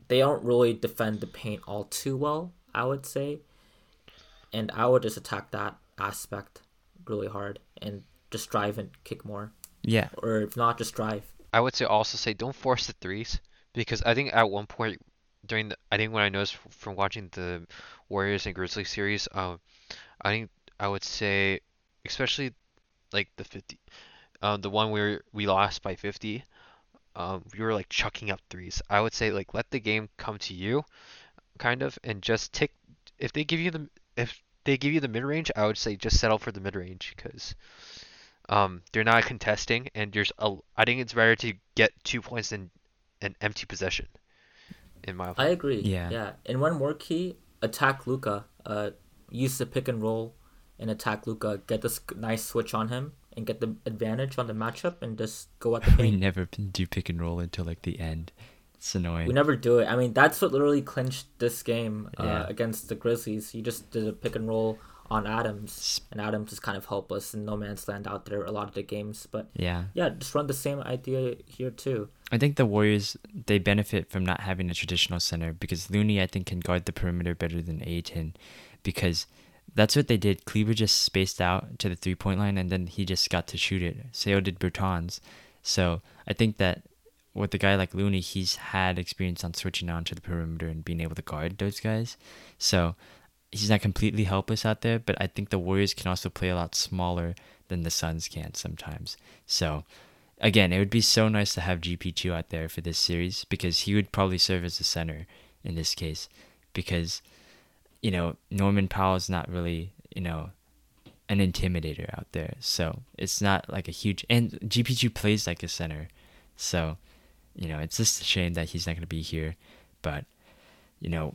Speaker 3: they don't really defend the paint all too well. I would say, and I would just attack that aspect really hard and just drive and kick more.
Speaker 1: Yeah.
Speaker 3: Or if not, just drive.
Speaker 2: I would say also say don't force the threes because I think at one point during the I think when I noticed from watching the Warriors and Grizzlies series, um, I think I would say especially like the 50 um the one where we lost by 50 um we were like chucking up threes. I would say like let the game come to you kind of and just take if they give you the if they give you the mid range, I would say just settle for the mid range because um they're not contesting and there's a I think it's better to get two points than an empty possession. In my opinion.
Speaker 3: I agree.
Speaker 1: Yeah.
Speaker 3: Yeah. And one more key: attack Luka. Uh, use the pick and roll and attack Luka. Get this nice switch on him and get the advantage on the matchup and just go at the [LAUGHS] paint.
Speaker 1: We never do pick and roll until like the end. It's annoying.
Speaker 3: We never do it. I mean, that's what literally clinched this game uh,
Speaker 1: Yeah.
Speaker 3: against the Grizzlies. You just did a pick and roll on Adams, and Adams is kind of helpless in no man's land out there a lot of the games. But
Speaker 1: yeah.
Speaker 3: yeah, just run the same idea here too.
Speaker 1: I think the Warriors they benefit from not having a traditional center because Looney I think can guard the perimeter better than Ayton because that's what they did. Kleber just spaced out to the three point line and then he just got to shoot it. So did Bertans. So I think that with a guy like Looney, he's had experience on switching on to the perimeter and being able to guard those guys. So he's not completely helpless out there, but I think the Warriors can also play a lot smaller than the Suns can sometimes. So again, it would be so nice to have GP2 out there for this series because he would probably serve as the center in this case because you know, Norman Powell's not really, you know, an intimidator out there. So, it's not like a huge and GP2 plays like a center. So, you know, it's just a shame that he's not going to be here, but you know,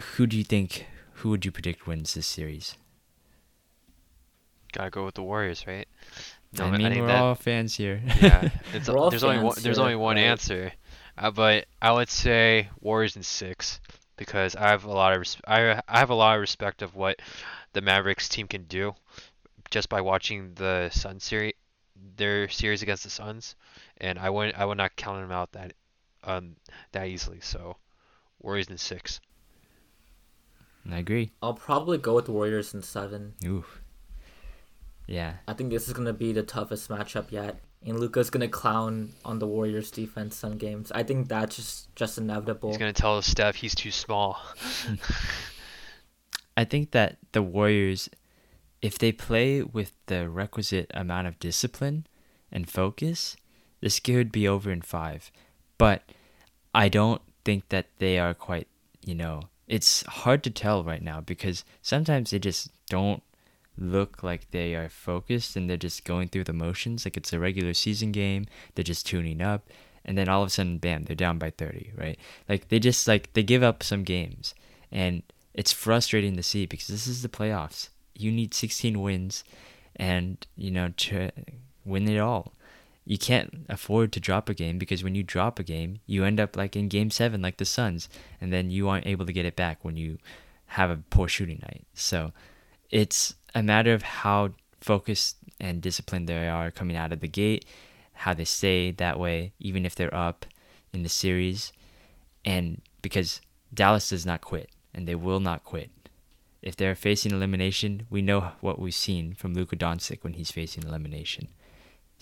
Speaker 1: who do you think who would you predict wins this series?
Speaker 2: Gotta go with the Warriors, right? No,
Speaker 1: I mean,
Speaker 2: think
Speaker 1: we're
Speaker 2: that-
Speaker 1: all fans here. [LAUGHS]
Speaker 2: yeah, [LAUGHS] it's,
Speaker 3: We're all
Speaker 2: there's only one, there's
Speaker 3: here,
Speaker 2: only one
Speaker 3: right?
Speaker 2: answer, uh, but I would say Warriors in six because I have a lot of res- I I have a lot of respect of what the Mavericks team can do just by watching the Sun series their series against the Suns, and I would I would not count them out that um that easily. So Warriors in six.
Speaker 1: I agree.
Speaker 3: I'll probably go with the Warriors in seven.
Speaker 1: Ooh. Yeah.
Speaker 3: I think this is gonna be the toughest matchup yet. And Luka's gonna clown on the Warriors defense some games. I think that's just just inevitable.
Speaker 2: He's gonna tell Steph he's too small. [LAUGHS]
Speaker 1: I think that the Warriors, if they play with the requisite amount of discipline and focus, this could be over in five. But I don't think that they are quite, you know, it's hard to tell right now because sometimes they just don't look like they are focused and they're just going through the motions. Like it's a regular season game, they're just tuning up. And then all of a sudden, bam, they're down by 30, right? Like they just like, they give up some games. And it's frustrating to see because this is the playoffs. You need 16 wins and, you know, to win it all. You can't afford to drop a game because when you drop a game, you end up like in game seven, like the Suns, and then you aren't able to get it back when you have a poor shooting night. So it's a matter of how focused and disciplined they are coming out of the gate, how they stay that way, even if they're up in the series. And because Dallas does not quit, and they will not quit. If they're facing elimination, we know what we've seen from Luka Doncic when he's facing elimination.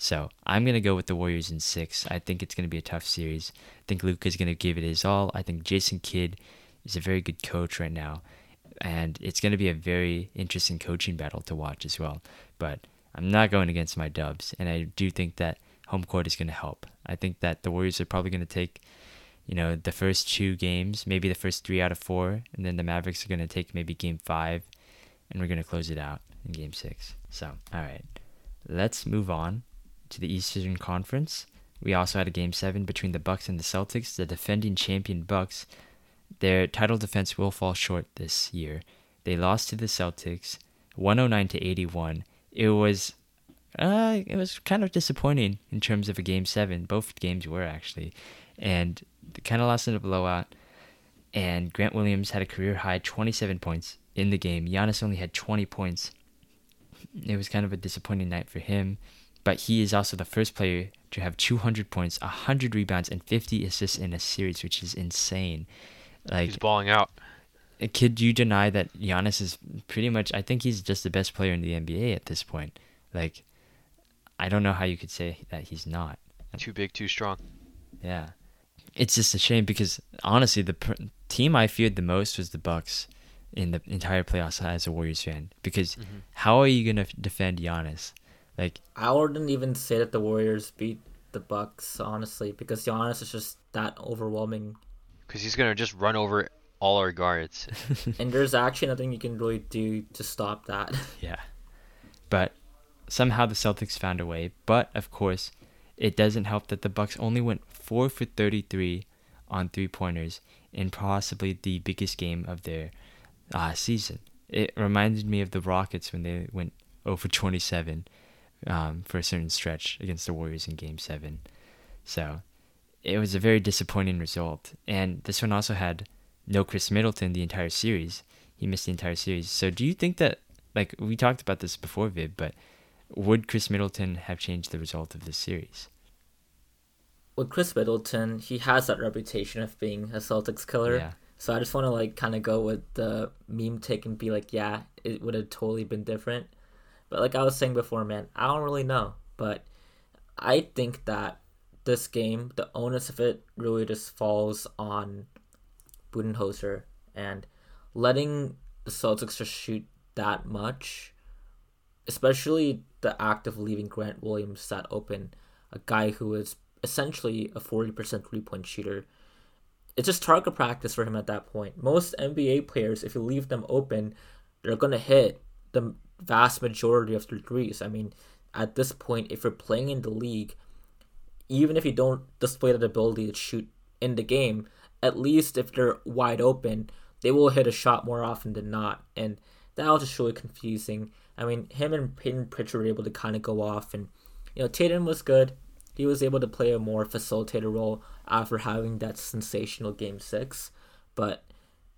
Speaker 1: So I'm gonna go with the Warriors in six. I think it's gonna be a tough series. I think Luka's gonna give it his all. I think Jason Kidd is a very good coach right now, and it's gonna be a very interesting coaching battle to watch as well. But I'm not going against my Dubs, and I do think that home court is gonna help. I think that the Warriors are probably gonna take, you know, the first two games, maybe the first three out of four, and then the Mavericks are gonna take maybe game five, and we're gonna close it out in game six. So all right, let's move on to the Eastern Conference. We also had a game seven between the Bucks and the Celtics. The defending champion Bucks, their title defense will fall short this year. They lost to the Celtics, 109 to 81. It was, uh, it was kind of disappointing in terms of a game seven. Both games were actually, and they kind of lost in a blowout. And Grant Williams had a career high 27 points in the game. Giannis only had 20 points. It was kind of a disappointing night for him but he is also the first player to have 200 points, 100 rebounds, and 50 assists in a series, which is insane. Like,
Speaker 2: he's balling out.
Speaker 1: could you deny that Giannis is pretty much? I think he's just the best player in the NBA at this point. Like, I don't know how you could say that he's not.
Speaker 2: Too big, too strong.
Speaker 1: Yeah, it's just a shame because honestly, the pr- team I feared the most was the Bucks in the entire playoffs as a Warriors fan. Because
Speaker 2: Mhm.
Speaker 1: how are you gonna defend Giannis? Like,
Speaker 3: I wouldn't even say that the Warriors beat the Bucks honestly because Giannis is just that overwhelming.
Speaker 2: Because he's gonna just run over all our guards. [LAUGHS]
Speaker 3: and there's actually nothing you can really do to stop that. [LAUGHS]
Speaker 1: Yeah. But somehow the Celtics found a way. But of course, it doesn't help that the Bucks only went 4 for 33 on three-pointers in possibly the biggest game of their uh, season. It reminded me of the Rockets when they went 0 for 27 um, for a certain stretch against the Warriors in Game 7. So it was a very disappointing result. And this one also had no Khris Middleton the entire series. He missed the entire series. So do you think that, like, we talked about this before, Viv, but would Khris Middleton have changed the result of this series?
Speaker 3: With Khris Middleton, he has that reputation of being a Celtics killer.
Speaker 1: Yeah.
Speaker 3: So I just want to like kind of go with the meme take and be like, yeah, it would have totally been different. But like I was saying before, man, I don't really know. But I think that this game, the onus of it really just falls on Budenholzer and letting the Celtics just shoot that much, especially the act of leaving Grant Williams that open, a guy who is essentially a 40% three point shooter. It's just target practice for him at that point. Most NBA players, if you leave them open, they're going to hit the vast majority of their threes. I mean, at this point, if you're playing in the league, even if you don't display that ability to shoot in the game, at least if they're wide open, they will hit a shot more often than not. And that was just really confusing. I mean, him and Payton Pritchard were able to kind of go off, and you know, Tatum was good. He was able to play a more facilitator role after having that sensational game six. But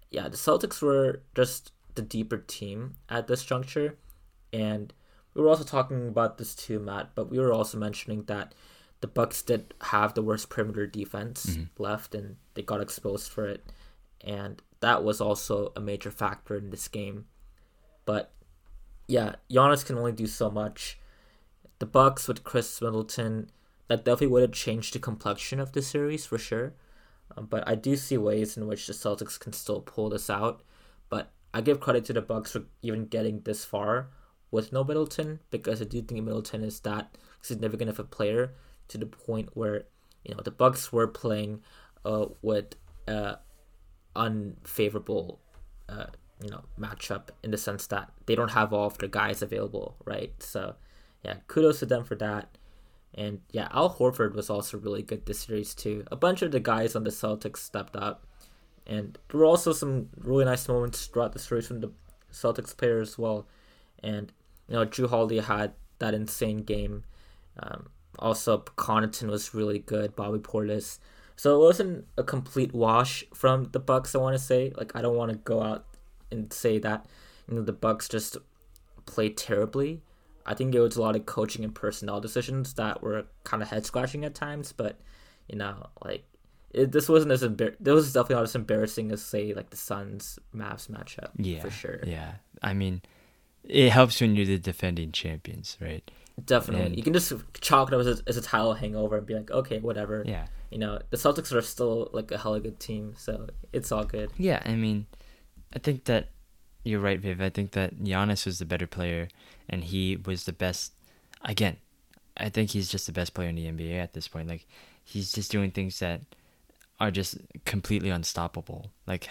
Speaker 3: yeah, the Celtics were just the deeper team at this juncture. And we were also talking about this too, Matt, but we were also mentioning that the Bucks did have the worst perimeter defense mm-hmm. left and they got exposed for it. And that was also a major factor in this game. But yeah, Giannis can only do so much. The Bucks with Khris Middleton, that definitely would have changed the complexion of the series for sure. Um, but I do see ways in which the Celtics can still pull this out. But I give credit to the Bucks for even getting this far with no Middleton because I do think Middleton is that significant of a player to the point where you know the Bucks were playing uh, with uh, unfavorable uh, you know matchup in the sense that they don't have all of their guys available, right? So yeah, kudos to them for that. And yeah, Al Horford was also really good this series too. A bunch of the guys on the Celtics stepped up, and there were also some really nice moments throughout the series from the Celtics players as well. And you know, Jrue Holiday had that insane game. Um, also, Connaughton was really good. Bobby Portis. So it wasn't a complete wash from the Bucks. I want to say, like, I don't want to go out and say that you know the Bucks just played terribly. I think it was a lot of coaching and personnel decisions that were kind of head scratching at times. But you know, like it, this wasn't as embar- this was definitely not as embarrassing as say like the Suns Mavs matchup.
Speaker 1: Yeah,
Speaker 3: for sure.
Speaker 1: Yeah, I mean, it helps when you're the defending champions, right?
Speaker 3: Definitely, and, you can just chalk it up as a, as a title hangover and be like, okay, whatever.
Speaker 1: Yeah,
Speaker 3: you know, the Celtics are still like a hella good team, so it's all good.
Speaker 1: Yeah, I mean, I think that you're right, Viv. I think that Giannis was the better player, and he was the best. Again, I think he's just the best player in the NBA at this point. Like, he's just doing things that are just completely unstoppable. Like,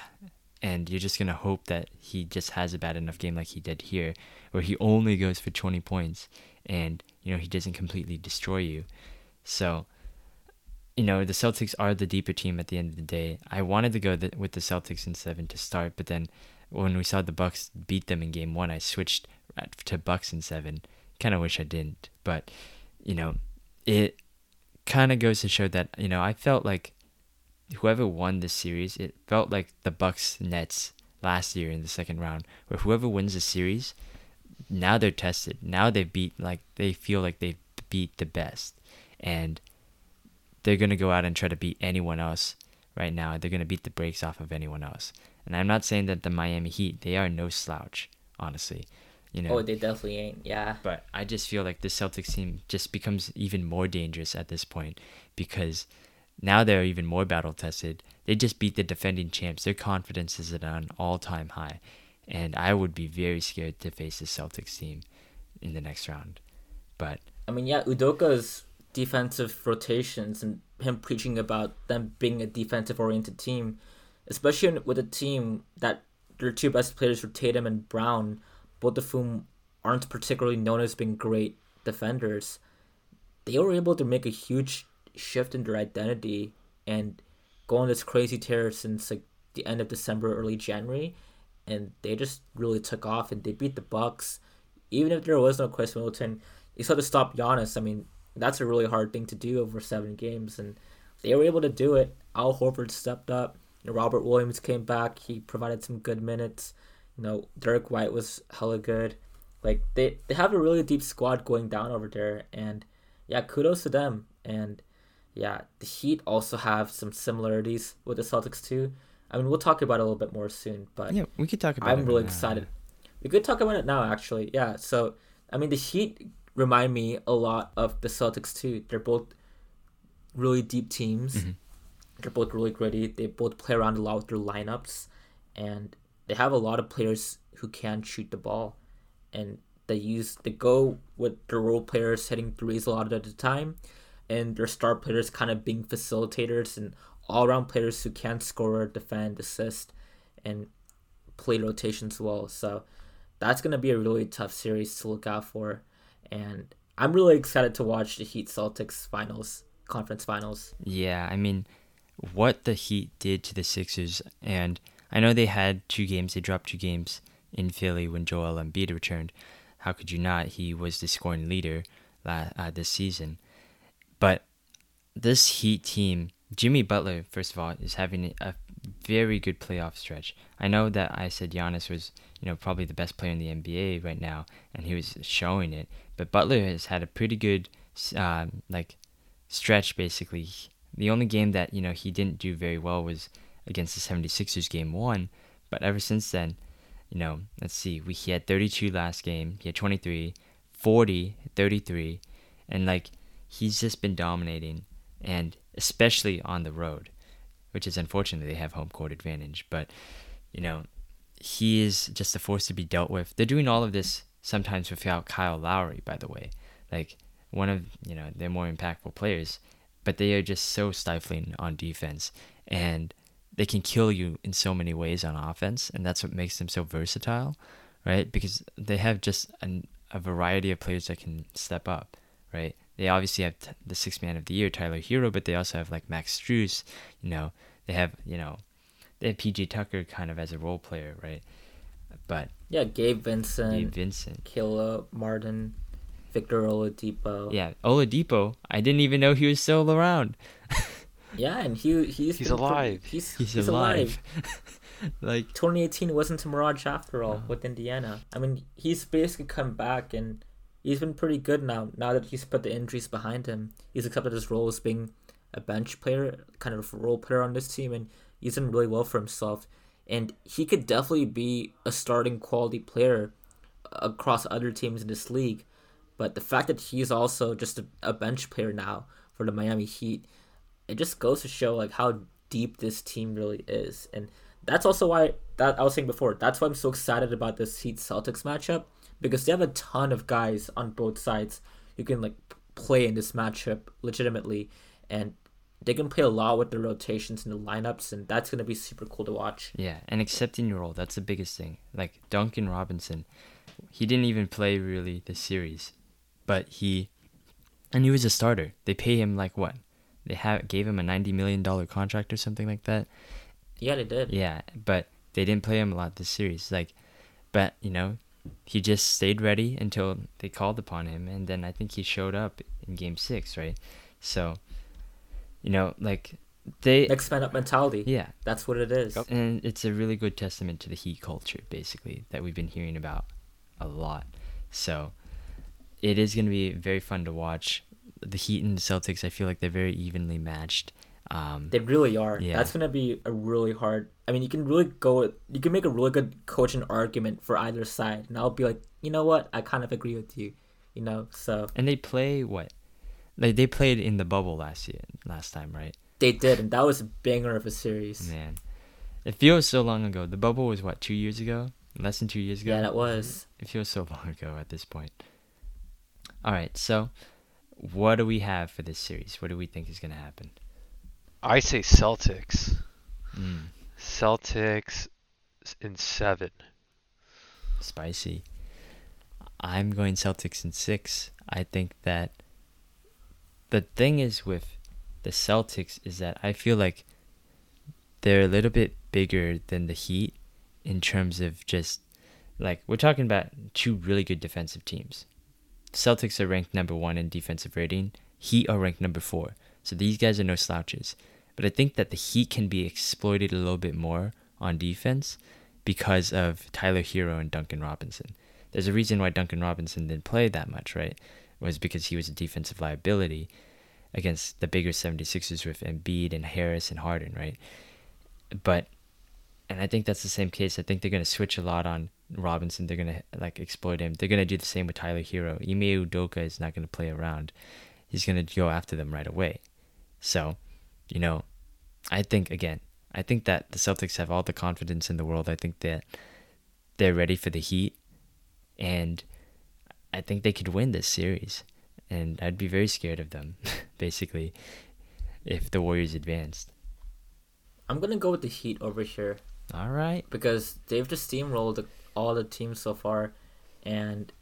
Speaker 1: and you're just gonna hope that he just has a bad enough game like he did here, where he only goes for 20 points, and you know he doesn't completely destroy you. So, you know the Celtics are the deeper team at the end of the day. I wanted to go the, with the Celtics in seven to start, but then when we saw the Bucks beat them in Game One, I switched to Bucks in seven. Kind of wish I didn't, but you know, it kind of goes to show that you know I felt like whoever won this series, it felt like the Bucks Nets last year in the second round, where whoever wins the series, now they're tested. Now they beat like they feel like they beat the best, and they're gonna go out and try to beat anyone else. Right now, they're gonna beat the brakes off of anyone else. And I'm not saying that the Miami Heat they are no slouch, honestly. You know.
Speaker 3: Oh, they definitely ain't. Yeah.
Speaker 1: But I just feel like the Celtics team just becomes even more dangerous at this point because now they're even more battle tested. They just beat the defending champs. Their confidence is at an all time high. And I would be very scared to face the Celtics team in the next round. But
Speaker 3: I mean, yeah, Udoka's defensive rotations and him preaching about them being a defensive oriented team especially with a team that their two best players were Tatum and Brown, both of whom aren't particularly known as being great defenders. They were able to make a huge shift in their identity and go on this crazy tear since like the end of December, early January, and they just really took off and they beat the Bucks. Even if there was no Khris Middleton, you still had to stop Giannis. I mean, that's a really hard thing to do over seven games, and they were able to do it. Al Horford stepped up. Robert Williams came back. He provided some good minutes. You know, Derrick White was hella good. Like they, they have a really deep squad going down over there, and yeah, kudos to them. And yeah, the Heat also have some similarities with the Celtics too. I mean, we'll talk about it a little bit more soon, but
Speaker 1: yeah, we could talk about.
Speaker 3: I'm
Speaker 1: it
Speaker 3: really
Speaker 1: now.
Speaker 3: excited. We could talk about it now, actually. Yeah. So I mean, the Heat remind me a lot of the Celtics too. They're both really deep teams.
Speaker 1: Mhm.
Speaker 3: They're both really gritty. They both play around a lot with their lineups, and they have a lot of players who can shoot the ball, and they use they go with their role players hitting threes a lot of the time, and their star players kind of being facilitators and all around players who can score, defend, assist, and play rotations well. So that's gonna be a really tough series to look out for, and I'm really excited to watch the Heat Celtics finals, conference finals.
Speaker 1: Yeah, I mean, what the Heat did to the Sixers, and I know they had two games. They dropped two games in Philly when Joel Embiid returned. How could you not? He was the scoring leader la- uh, this season. But this Heat team, Jimmy Butler, first of all, is having a very good playoff stretch. I know that I said Giannis was, you know, probably the best player in the NBA right now, and he was showing it. But Butler has had a pretty good, um, like, stretch basically. The only game that, you know, he didn't do very well was against the 76ers game one. But ever since then, you know, let's see, we he had 32 last game, he had 23, 40, 33, and like he's just been dominating, and especially on the road, which is unfortunate they have home court advantage. But you know, he is just a force to be dealt with. They're doing all of this sometimes without Kyle Lowry, by the way. Like one of you know their more impactful players, but they are just so stifling on defense, and they can kill you in so many ways on offense, and that's what makes them so versatile, right? Because they have just an, a variety of players that can step up, right? They obviously have t- the sixth man of the year, Tyler Herro, but they also have like Max Strus, you know, they have, you know, they have PJ Tucker kind of as a role player, right? But
Speaker 3: Yeah, Gabe Vincent,
Speaker 1: Gabe Vincent.
Speaker 3: Killa Martin, Victor Oladipo.
Speaker 1: Yeah, Oladipo. I didn't even know he was still around. [LAUGHS]
Speaker 3: Yeah, and he he's
Speaker 2: He's
Speaker 3: been pre-
Speaker 2: alive.
Speaker 3: he's
Speaker 1: He's,
Speaker 3: he's,
Speaker 1: alive. [LAUGHS] like
Speaker 3: 2018 wasn't a mirage after all
Speaker 1: No.
Speaker 3: with Indiana. I mean, he's basically come back and he's been pretty good now. Now that he's put the injuries behind him, he's accepted his role as being a bench player, kind of role player on this team, and he's done really well for himself. And he could definitely be a starting quality player across other teams in this league. But the fact that he's also just a, a bench player now for the Miami Heat, it just goes to show like how deep this team really is. And that's also why that I was saying before. That's why I'm so excited about this Heat Celtics matchup because they have a ton of guys on both sides who can like play in this matchup legitimately, and they can play a lot with the rotations and the lineups, and that's gonna be super cool to watch.
Speaker 1: Yeah, and accepting your role, that's the biggest thing. Like Duncan Robinson, he didn't even play really this series, but he and he was a starter. They pay him like what? They have gave him a 90 million dollar contract or something like that.
Speaker 3: Yeah, they did.
Speaker 1: Yeah, but they didn't play him a lot this series. Like but, you know, he just stayed ready until they called upon him and then I think he showed up in game 6, right? So, you know, like they
Speaker 3: Next man up mentality.
Speaker 1: yeah,
Speaker 3: That's what it is.
Speaker 1: and it's a really good testament to the Heat culture, basically, that we've been hearing about a lot. So it is going to be very fun to watch. The Heat and the Celtics, I feel like they're very evenly matched. Um,
Speaker 3: They really are.
Speaker 1: Yeah.
Speaker 3: That's gonna be a really hard. I mean, you can really go. You can make a really good coaching argument for either side, and I'll be like, you know what? I kind of agree with you. You know, so
Speaker 1: and they play what? Like they played in the bubble last year, last time, right?
Speaker 3: they did, and that was a banger of a series.
Speaker 1: Man, it feels so long ago. The bubble was what two years ago? Less than two years ago.
Speaker 3: Yeah, that was.
Speaker 1: It feels so [LAUGHS] long ago at this point. All right, so what do we have for this series? What do we think is going to happen?
Speaker 2: I say Celtics.
Speaker 1: Mm.
Speaker 2: Celtics in seven.
Speaker 1: Spicy. I'm going Celtics in six. I think that the thing is with the Celtics is that I feel like they're a little bit bigger than the Heat in terms of just like we're talking about two really good defensive teams. Celtics are ranked number one in defensive rating. Heat are ranked number four. So these guys are no slouches. But I think that the Heat can be exploited a little bit more on defense because of Tyler Herro and Duncan Robinson. There's a reason why Duncan Robinson didn't play that much, right? It was because he was a defensive liability against the bigger 76ers with Embiid and Harris and Harden, right? But and I think that's the same case. I think they're going to switch a lot on Robinson. They're going to like exploit him. They're going to do the same with Tyler Herro. Ime Udoka is not going to play around. He's going to go after them right away. So, you know, I think again, I think that the Celtics have all the confidence in the world. I think that they're ready for the Heat, and I think they could win this series. And I'd be very scared of them, [LAUGHS] basically, if the Warriors advanced.
Speaker 3: I'm gonna go with the Heat over here
Speaker 1: All right.
Speaker 3: because they've just steamrolled all the teams so far, and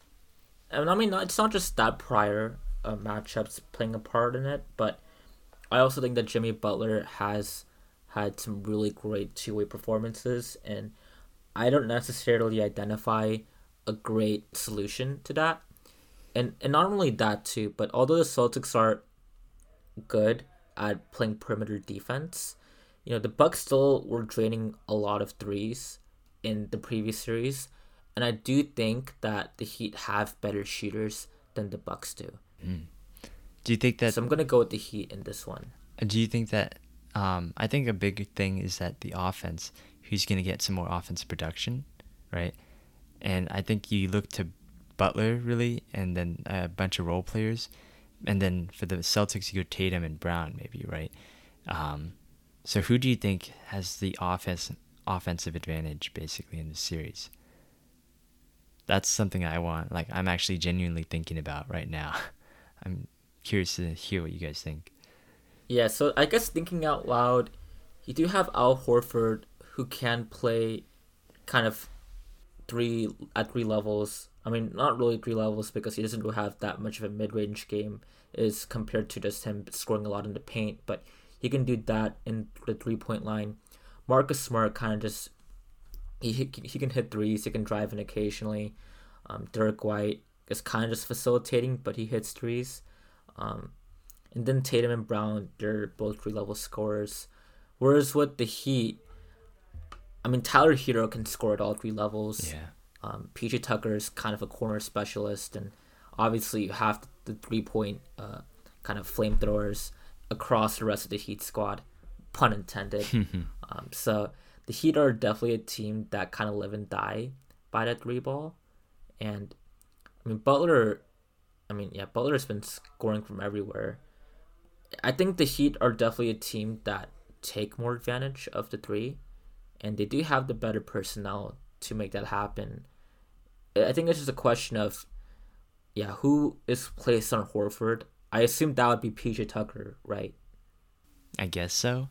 Speaker 3: and I mean it's not just that prior uh, matchups playing a part in it, but I also think that Jimmy Butler has had some really great two way performances, and I don't necessarily identify a great solution to that. And and not only that too, but although the Celtics are good at playing perimeter defense, you know, the Bucks still were draining a lot of threes in the previous series, and I do think that the Heat have better shooters than the Bucks do. Mm.
Speaker 1: Do you think that?
Speaker 3: So I'm gonna go with the Heat in this one.
Speaker 1: Do you think that? Um, I think a big thing is that the offense. Who's going to get some more offense production, right? And I think you look to Butler really, and then a bunch of role players, and then for the Celtics you go Tatum and Brown maybe, right? Um, so who do you think has the offense offensive advantage basically in this series? That's something I want. Like I'm actually genuinely thinking about right now. [LAUGHS] I'm curious to hear what you guys think.
Speaker 3: Yeah, so I guess thinking out loud, you do have Al Horford who can play kind of three at three levels. I mean, not really three levels because he doesn't really have that much of a mid range game is compared to just him scoring a lot in the paint, but he can do that in the three point line. Marcus Smart kind of just he he he can hit threes, he can drive in occasionally. Um, Derrick White is kind of just facilitating, but he hits threes. Um, and then Tatum and Brown, they're both three level scorers. Whereas with the Heat, I mean Tyler Herro can score at all three levels.
Speaker 1: Yeah.
Speaker 3: Um, PJ Tucker is kind of a corner specialist, and obviously you have the three point uh, kind of flamethrowers across the rest of the Heat squad, pun intended. [LAUGHS] um, so the Heat are definitely a team that kind of live and die by that three ball, and I mean Butler. I mean, yeah, Butler's been scoring from everywhere. I think the Heat are definitely a team that take more advantage of the three, and they do have the better personnel to make that happen. I think it's just a question of, yeah, who is placed on Horford? I assume that would be PJ Tucker, right?
Speaker 1: I guess so.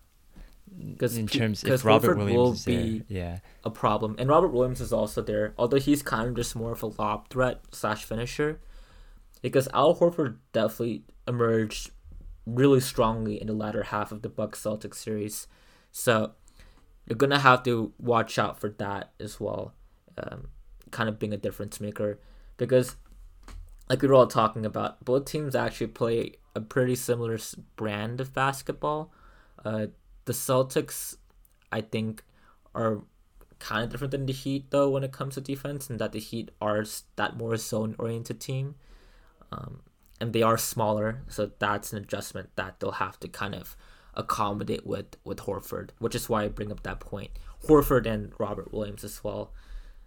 Speaker 3: Because
Speaker 1: in terms if Robert Williams is there, yeah,
Speaker 3: a problem, and Robert Williams is also there, although he's kind of just more of a lob threat slash finisher. Because Al Horford definitely emerged really strongly in the latter half of the Bucks Celtics series, so you're gonna have to watch out for that as well, um, kind of being a difference maker. Because, like we were all talking about, both teams actually play a pretty similar brand of basketball. Uh, the Celtics, I think, are kind of different than the Heat though when it comes to defense, and that the Heat are that more zone oriented team, um, and they are smaller, so that's an adjustment that they'll have to kind of accommodate with with Horford, which is why I bring up that point. Horford and Robert Williams as well,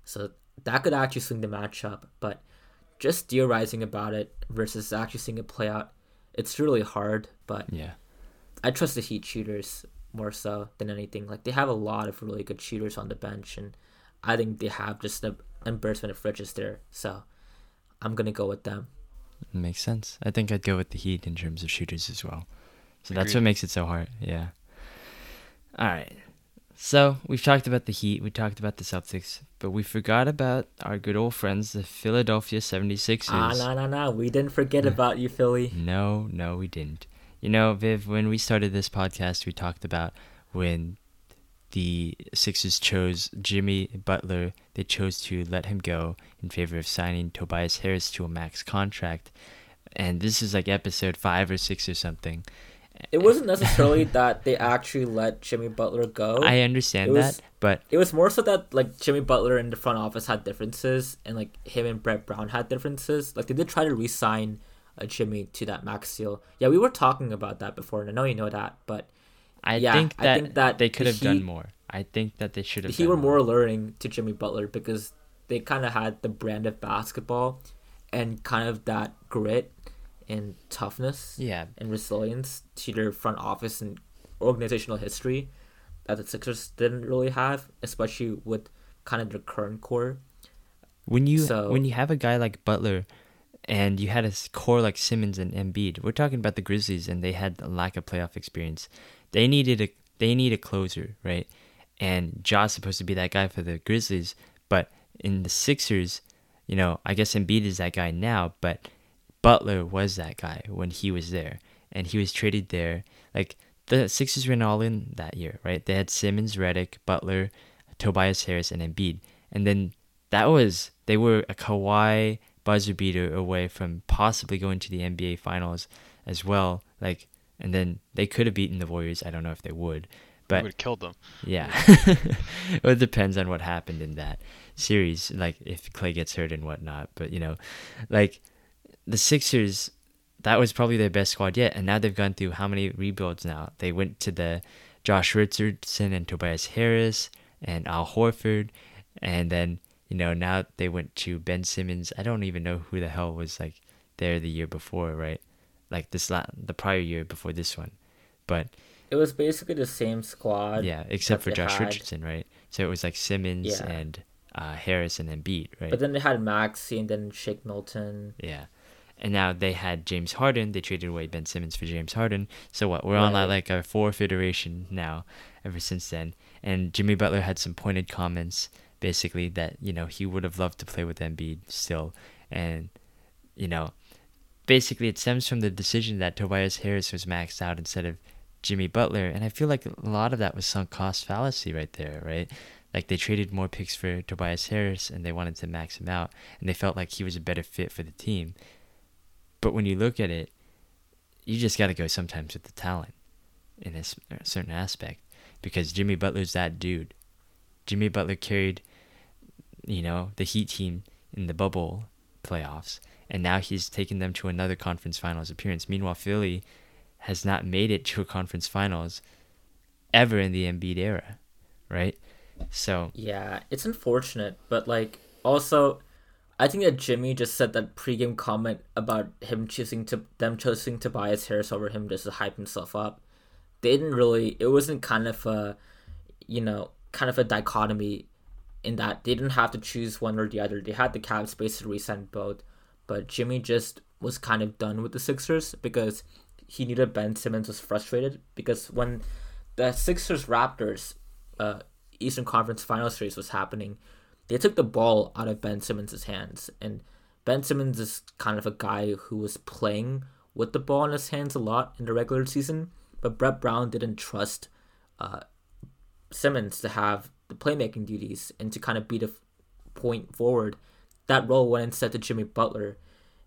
Speaker 3: so that could actually swing the matchup, but just theorizing about it versus actually seeing it play out, it's really hard. But
Speaker 1: yeah.
Speaker 3: I trust the Heat shooters more so than anything. Like they have a lot of really good shooters on the bench, and I think they have just an embarrassment of riches there. So I'm gonna go with them.
Speaker 1: Makes sense. I think I'd go with the Heat in terms of shooters as well. So that's what makes it so hard. Yeah. All right. So we've talked about the Heat, we talked about the Celtics, but we forgot about our good old friends, the Philadelphia 76ers.
Speaker 3: Ah, no, no, no. We didn't forget about you, Philly.
Speaker 1: No, no, we didn't. You know, Viv, when we started this podcast, we talked about when the Sixers chose Jimmy Butler, they chose to let him go in favor of signing Tobias Harris to a max contract. And this is like episode five or six or something.
Speaker 3: It wasn't necessarily [LAUGHS] that they actually let Jimmy Butler go.
Speaker 1: I understand
Speaker 3: It was-
Speaker 1: that, but
Speaker 3: It was more so that like Jimmy Butler and the front office had differences, and like him and Brett Brown had differences. Like they did try to re-sign uh, Jimmy to that max deal. Yeah, we were talking about that before, and I know you know that, but
Speaker 1: I
Speaker 3: Yeah,
Speaker 1: think
Speaker 3: I
Speaker 1: that,
Speaker 3: think that
Speaker 1: they could have done more. I think that they should have.
Speaker 3: he were more alluring to Jimmy Butler because they kind of had the brand of basketball and kind of that grit and toughness
Speaker 1: Yeah,
Speaker 3: and resilience to their front office and organizational history that the Sixers didn't really have, especially with kind of their current core.
Speaker 1: When you
Speaker 3: So-
Speaker 1: when you have a guy like Butler, and you had a core like Simmons and Embiid, we're talking about the Grizzlies, and they had a lack of playoff experience. They needed a they need a closer, right? And Ja's supposed to be that guy for the Grizzlies, but in the Sixers, you know, I guess Embiid is that guy now, but Butler was that guy when he was there, and he was traded there. Like the Sixers went all in that year, right? They had Simmons, Redick, Butler, Tobias Harris, and Embiid, and then that was they were a Kawhi buzzer beater away from possibly going to the NBA Finals as well. Like, and then they could have beaten the Warriors. I don't know if they would,
Speaker 2: we
Speaker 1: but
Speaker 2: would have killed them.
Speaker 1: yeah, [LAUGHS] [LAUGHS] well, it depends on what happened in that series, like if Clay gets hurt and whatnot. But you know, like the Sixers, that was probably their best squad yet, and now they've gone through how many rebuilds now? They went to the Josh Richardson and Tobias Harris and Al Horford, and then you know now they went to Ben Simmons. I don't even know who the hell was like there the year before, right? Like this la- the prior year before this one, but
Speaker 3: It was basically the same squad.
Speaker 1: yeah, except for Josh
Speaker 3: had.
Speaker 1: Richardson, right? So it was like Simmons
Speaker 3: Yeah.
Speaker 1: and uh, Harris and Embiid, right?
Speaker 3: But then they had Maxey and then Shake Milton.
Speaker 1: yeah. And now they had James Harden. They traded away Ben Simmons for James Harden. So what? We're on like a fourth iteration now, ever since then. And Jimmy Butler had some pointed comments, basically that you know he would have loved to play with Embiid still, and you know, basically it stems from the decision that Tobias Harris was maxed out instead of Jimmy Butler, and I feel like a lot of that was sunk cost fallacy right there, right? Like they traded more picks for Tobias Harris and they wanted to max him out, and they felt like he was a better fit for the team. But when you look at it, you just got to go sometimes with the talent in a, certain aspect because Jimmy Butler's that dude. Jimmy Butler carried, you know, the Heat team in the bubble playoffs, and now he's taken them to another conference finals appearance. Meanwhile, Philly has not made it to a conference finals ever in the Embiid era, right? So
Speaker 3: Yeah, it's unfortunate, but like also, I think that Jimmy just said that pregame comment about him choosing to them choosing Tobias Harris over him just to hype himself up. They didn't really. It wasn't kind of a, you know, kind of a dichotomy, in that they didn't have to choose one or the other. They had the cap space to resign both, but Jimmy just was kind of done with the Sixers because he knew that Ben Simmons was frustrated because when the Sixers Raptors uh, Eastern Conference Final Series was happening, they took the ball out of Ben Simmons' hands, and Ben Simmons is kind of a guy who was playing with the ball in his hands a lot in the regular season, but Brett Brown didn't trust uh, Simmons to have the playmaking duties and to kind of be the point forward. That role went instead to Jimmy Butler,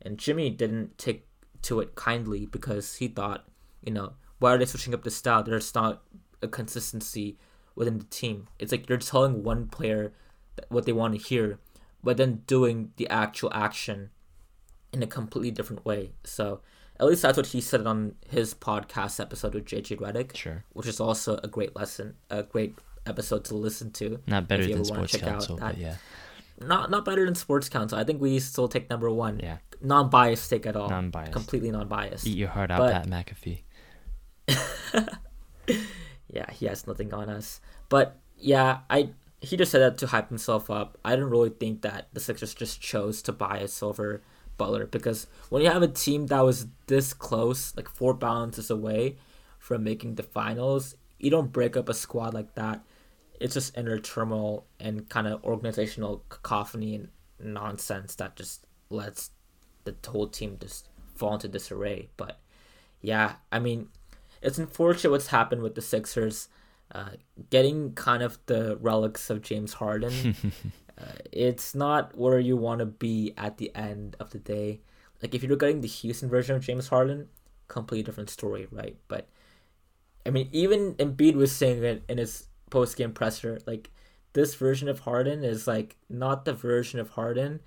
Speaker 3: and Jimmy didn't take to it kindly because he thought, you know, why are they switching up the style? There's not a consistency within the team. It's like you're telling one player what they want to hear, but then doing the actual action in a completely different way. So at least that's what he said on his podcast episode with JJ Redick,
Speaker 1: sure,
Speaker 3: which is also a great lesson, a great episode to listen to.
Speaker 1: not better
Speaker 3: If you
Speaker 1: than Sports
Speaker 3: check out
Speaker 1: Council,
Speaker 3: that-
Speaker 1: but yeah,
Speaker 3: Not not better than Sports Council. I think we still take number one.
Speaker 1: yeah,
Speaker 3: Non-biased take at all.
Speaker 1: non-biased.
Speaker 3: Completely non-biased.
Speaker 1: Eat your heart out,
Speaker 3: But-
Speaker 1: Pat McAfee. [LAUGHS]
Speaker 3: yeah, he has nothing on us. But yeah, I he just said that to hype himself up. I don't really think that the Sixers just chose to buy a silver Butler because when you have a team that was this close, like four balances away from making the finals, you don't break up a squad like that it's just inner turmoil and kind of organizational cacophony and nonsense that just lets the whole team just fall into disarray. But yeah, I mean, it's unfortunate what's happened with the Sixers. Uh, getting kind of the relics of James Harden, [LAUGHS] uh, it's not where you want to be at the end of the day. Like if you're getting the Houston version of James Harden, completely different story, right? But I mean, even Embiid was saying it in his post game presser, like this version of Harden is like not the version of Harden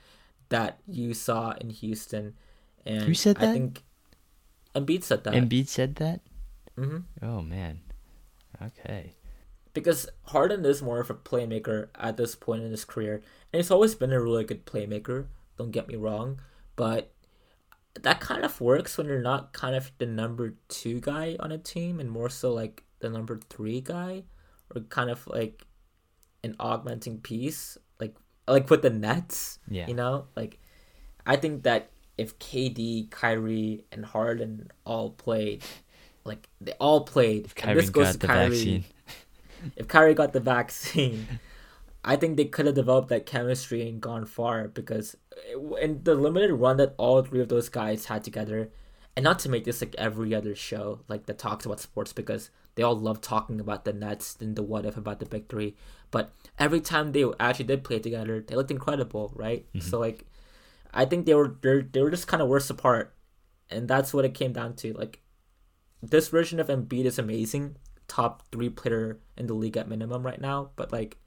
Speaker 3: that you saw in Houston. And
Speaker 1: Who said that?
Speaker 3: I think Embiid said that.
Speaker 1: Embiid said that.
Speaker 3: hmm
Speaker 1: Oh man. Okay.
Speaker 3: because Harden is more of a playmaker at this point in his career, and he's always been a really good playmaker. Don't get me wrong, but that kind of works when you're not kind of the number two guy on a team, and more so like the number three guy, or kind of like an augmenting piece, like like with the Nets.
Speaker 1: Yeah.
Speaker 3: You know, like I think that if KD, Kyrie, and Harden all played, like they all played,
Speaker 1: If Kyrie
Speaker 3: this goes
Speaker 1: got
Speaker 3: to
Speaker 1: the
Speaker 3: Kyrie,
Speaker 1: vaccine. [LAUGHS]
Speaker 3: if Kyrie got the vaccine, I think they could have developed that chemistry and gone far because eh, in the limited run that all three of those guys had together, and not to make this like every other show like that talks about sports because they all love talking about the Nets and the what if about the big three, but every time they actually did play together, they looked incredible, right? Mm-hmm. So like, I think they were they they were just kind of worse apart, and that's what it came down to. Like, this version of Embiid is amazing, top three player in the league at minimum right now. But like,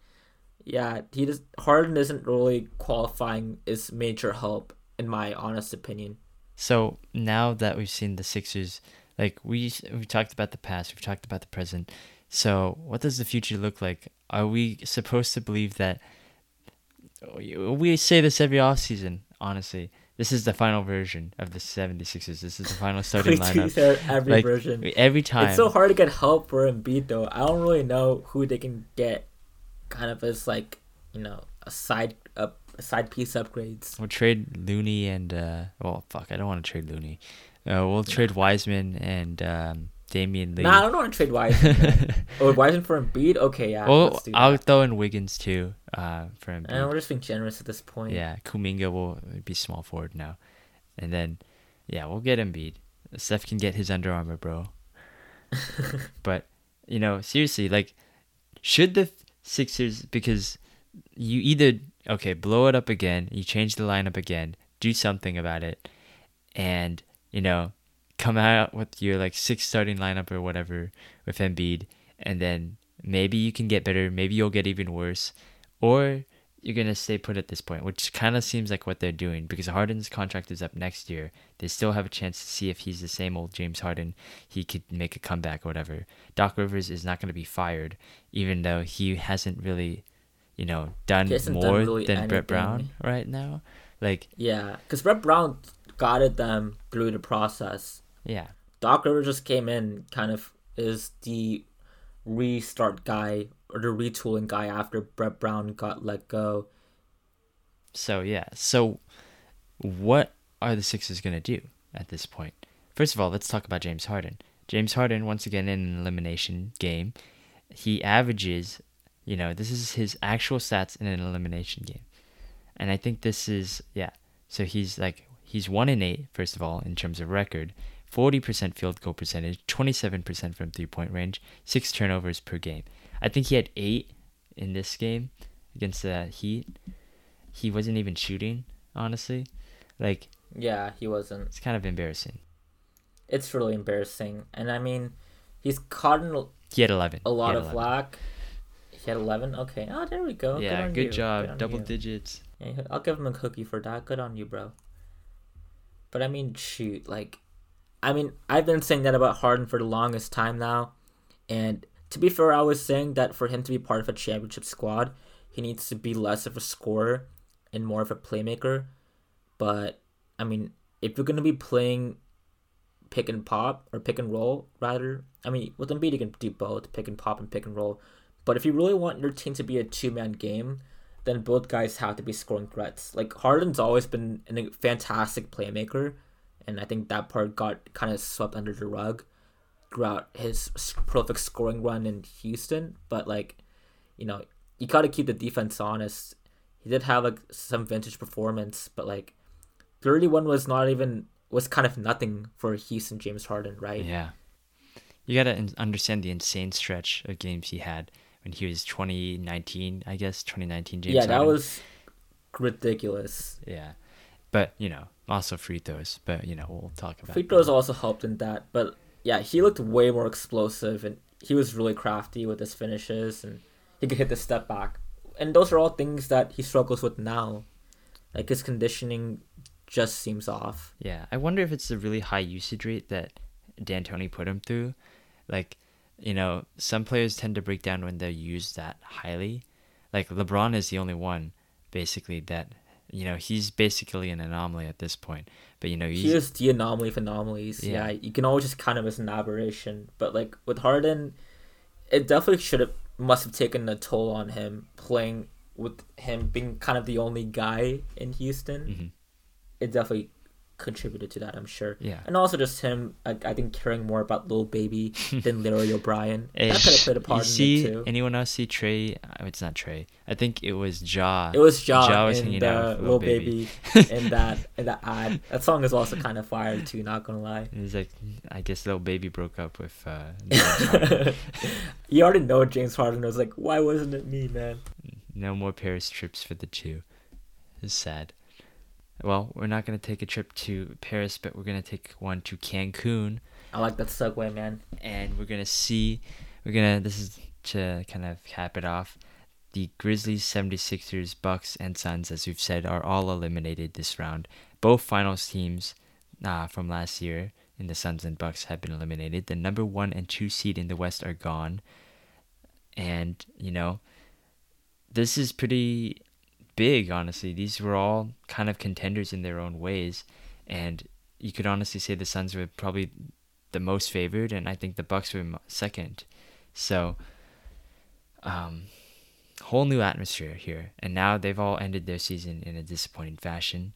Speaker 3: yeah, he just Harden isn't really qualifying as major help in my honest opinion.
Speaker 1: So now that we've seen the Sixers, like we we talked about the past, we've talked about the present. So what does the future look like? Are we supposed to believe that? We say this every offseason, honestly. This is the final version of the 76ers. This is the final [LAUGHS] starting
Speaker 3: We
Speaker 1: lineup.
Speaker 3: every
Speaker 1: Like
Speaker 3: version.
Speaker 1: every time.
Speaker 3: It's so hard to get help for Embiid though. I don't really know who they can get, kind of as like you know a side up side piece upgrades.
Speaker 1: We'll trade Looney and uh well fuck, I don't want to trade Looney. Uh, we'll trade Wiseman and um, Damian Lee.
Speaker 3: Nah, I don't want to trade Wiseman. [LAUGHS] oh, Wiseman for Embiid? Okay, yeah.
Speaker 1: well, I'll throw in Wiggins too. Uh, for Embiid.
Speaker 3: And we're just being generous at this point.
Speaker 1: Yeah, Kuminga will be small forward now, and then yeah, we'll get Embiid. Steph can get his Under Armour, bro. [LAUGHS] but you know, seriously, like, should the Sixers because you either okay blow it up again, you change the lineup again, do something about it, and you know, come out with your like six starting lineup or whatever with Embiid, and then maybe you can get better, maybe you'll get even worse, or you're gonna stay put at this point, which kind of seems like what they're doing because Harden's contract is up next year. They still have a chance to see if he's the same old James Harden. He could make a comeback or whatever. Doc Rivers is not gonna be fired, even though he hasn't really, you know, done
Speaker 3: hasn't done
Speaker 1: more
Speaker 3: really
Speaker 1: than Brett Brown right now. Like,
Speaker 3: Yeah, because Brett Brown guided them through the process.
Speaker 1: yeah,
Speaker 3: Doc Rivers just came in, kind of is the restart guy or the retooling guy after Brett Brown got let go.
Speaker 1: So yeah, so what are the Sixers gonna do at this point? First of all, let's talk about James Harden. James Harden, once again in an elimination game, he averages, you know, this is his actual stats in an elimination game, and I think this is yeah. So he's like he's one in first of all in terms of record, forty percent field goal percentage, twenty seven percent from three point range, six turnovers per game. I think he had eight in this game against the Heat he wasn't even shooting, honestly. Like,
Speaker 3: Yeah, he wasn't.
Speaker 1: it's kind of embarrassing.
Speaker 3: It's really embarrassing. And I mean, he's caught in
Speaker 1: He had 11.
Speaker 3: a lot of
Speaker 1: 11.
Speaker 3: flack. He had 11? Okay. Oh, there we go.
Speaker 1: Yeah, good
Speaker 3: you.
Speaker 1: job.
Speaker 3: on
Speaker 1: Double
Speaker 3: you.
Speaker 1: digits.
Speaker 3: Yeah, I'll give him a cookie for that. Good on you, bro. But I mean, shoot, like, I mean, I've been saying that about Harden for the longest time now, and to be fair, I was saying that for him to be part of a championship squad, he needs to be less of a scorer and more of a playmaker. But I mean, if you're gonna be playing pick and pop or pick and roll, rather, I mean, with Embiid you can do both, pick and pop and pick and roll. But if you really want your team to be a two man game, then both guys have to be scoring threats. Like Harden's always been a fantastic playmaker, and I think that part got kind of swept under the rug throughout his prolific scoring run in Houston. But like, you know, you got to keep the defense honest. He did have like some vintage performance, but like 31 was not even was kind of nothing for Houston James Harden, right?
Speaker 1: Yeah. You got to understand the insane stretch of games he had when he was 2019, I guess, 2019 James
Speaker 3: yeah,
Speaker 1: Harden.
Speaker 3: that was ridiculous.
Speaker 1: Yeah. But, you know, also free throws, but, you know, we'll talk about
Speaker 3: Free throws also helped in that, but yeah, he looked way more explosive and he was really crafty with his finishes and he could hit the step back. And those are all things that he struggles with now. Like his conditioning just seems off.
Speaker 1: Yeah, I wonder if it's the really high usage rate that D'Antoni put him through. Like, you know, some players tend to break down when they're used that highly. Like LeBron is the only one, basically, that you know he's basically an anomaly at this point. But you know, he's,
Speaker 3: He is the anomaly of anomalies.
Speaker 1: Yeah.
Speaker 3: Yeah. you can always just count him as an aberration. But like with Harden, it definitely should have must have taken a toll on him playing with him being kind of the only guy in Houston.
Speaker 1: Mhm.
Speaker 3: It definitely contributed to that, I'm sure.
Speaker 1: Yeah.
Speaker 3: And also just him, I, I think, caring more about Lil Baby [LAUGHS] than Larry O'Brien.
Speaker 1: Eh,
Speaker 3: that could have played a part
Speaker 1: you
Speaker 3: in
Speaker 1: see,
Speaker 3: it too.
Speaker 1: anyone else see Trey? Oh, it's not Trey. I think it was Ja.
Speaker 3: It was Ja,
Speaker 1: Ja was hanging out
Speaker 3: uh,
Speaker 1: with
Speaker 3: Lil
Speaker 1: Lil Baby.
Speaker 3: Baby, [LAUGHS] in that in that ad. That song is also kind of fire too. Not gonna lie.
Speaker 1: He's like, I guess little baby broke up with. Uh, [LAUGHS]
Speaker 3: you already know James Harden was like, why wasn't it me, man?
Speaker 1: no more Paris trips for the two. It's sad. Well, we're not gonna take a trip to Paris, but we're gonna take one to Cancun.
Speaker 3: I like that segue, man.
Speaker 1: and we're gonna see we're gonna this is to kind of cap it off the grizzlies 76ers bucks and suns as we've said are all eliminated this round both finals teams uh, from last year in the suns and bucks have been eliminated the number one and two seed in the west are gone and you know this is pretty big honestly these were all kind of contenders in their own ways and you could honestly say the suns were probably the most favored, and I think the Bucks were second. So, um, whole new atmosphere here, and now they've all ended their season in a disappointing fashion.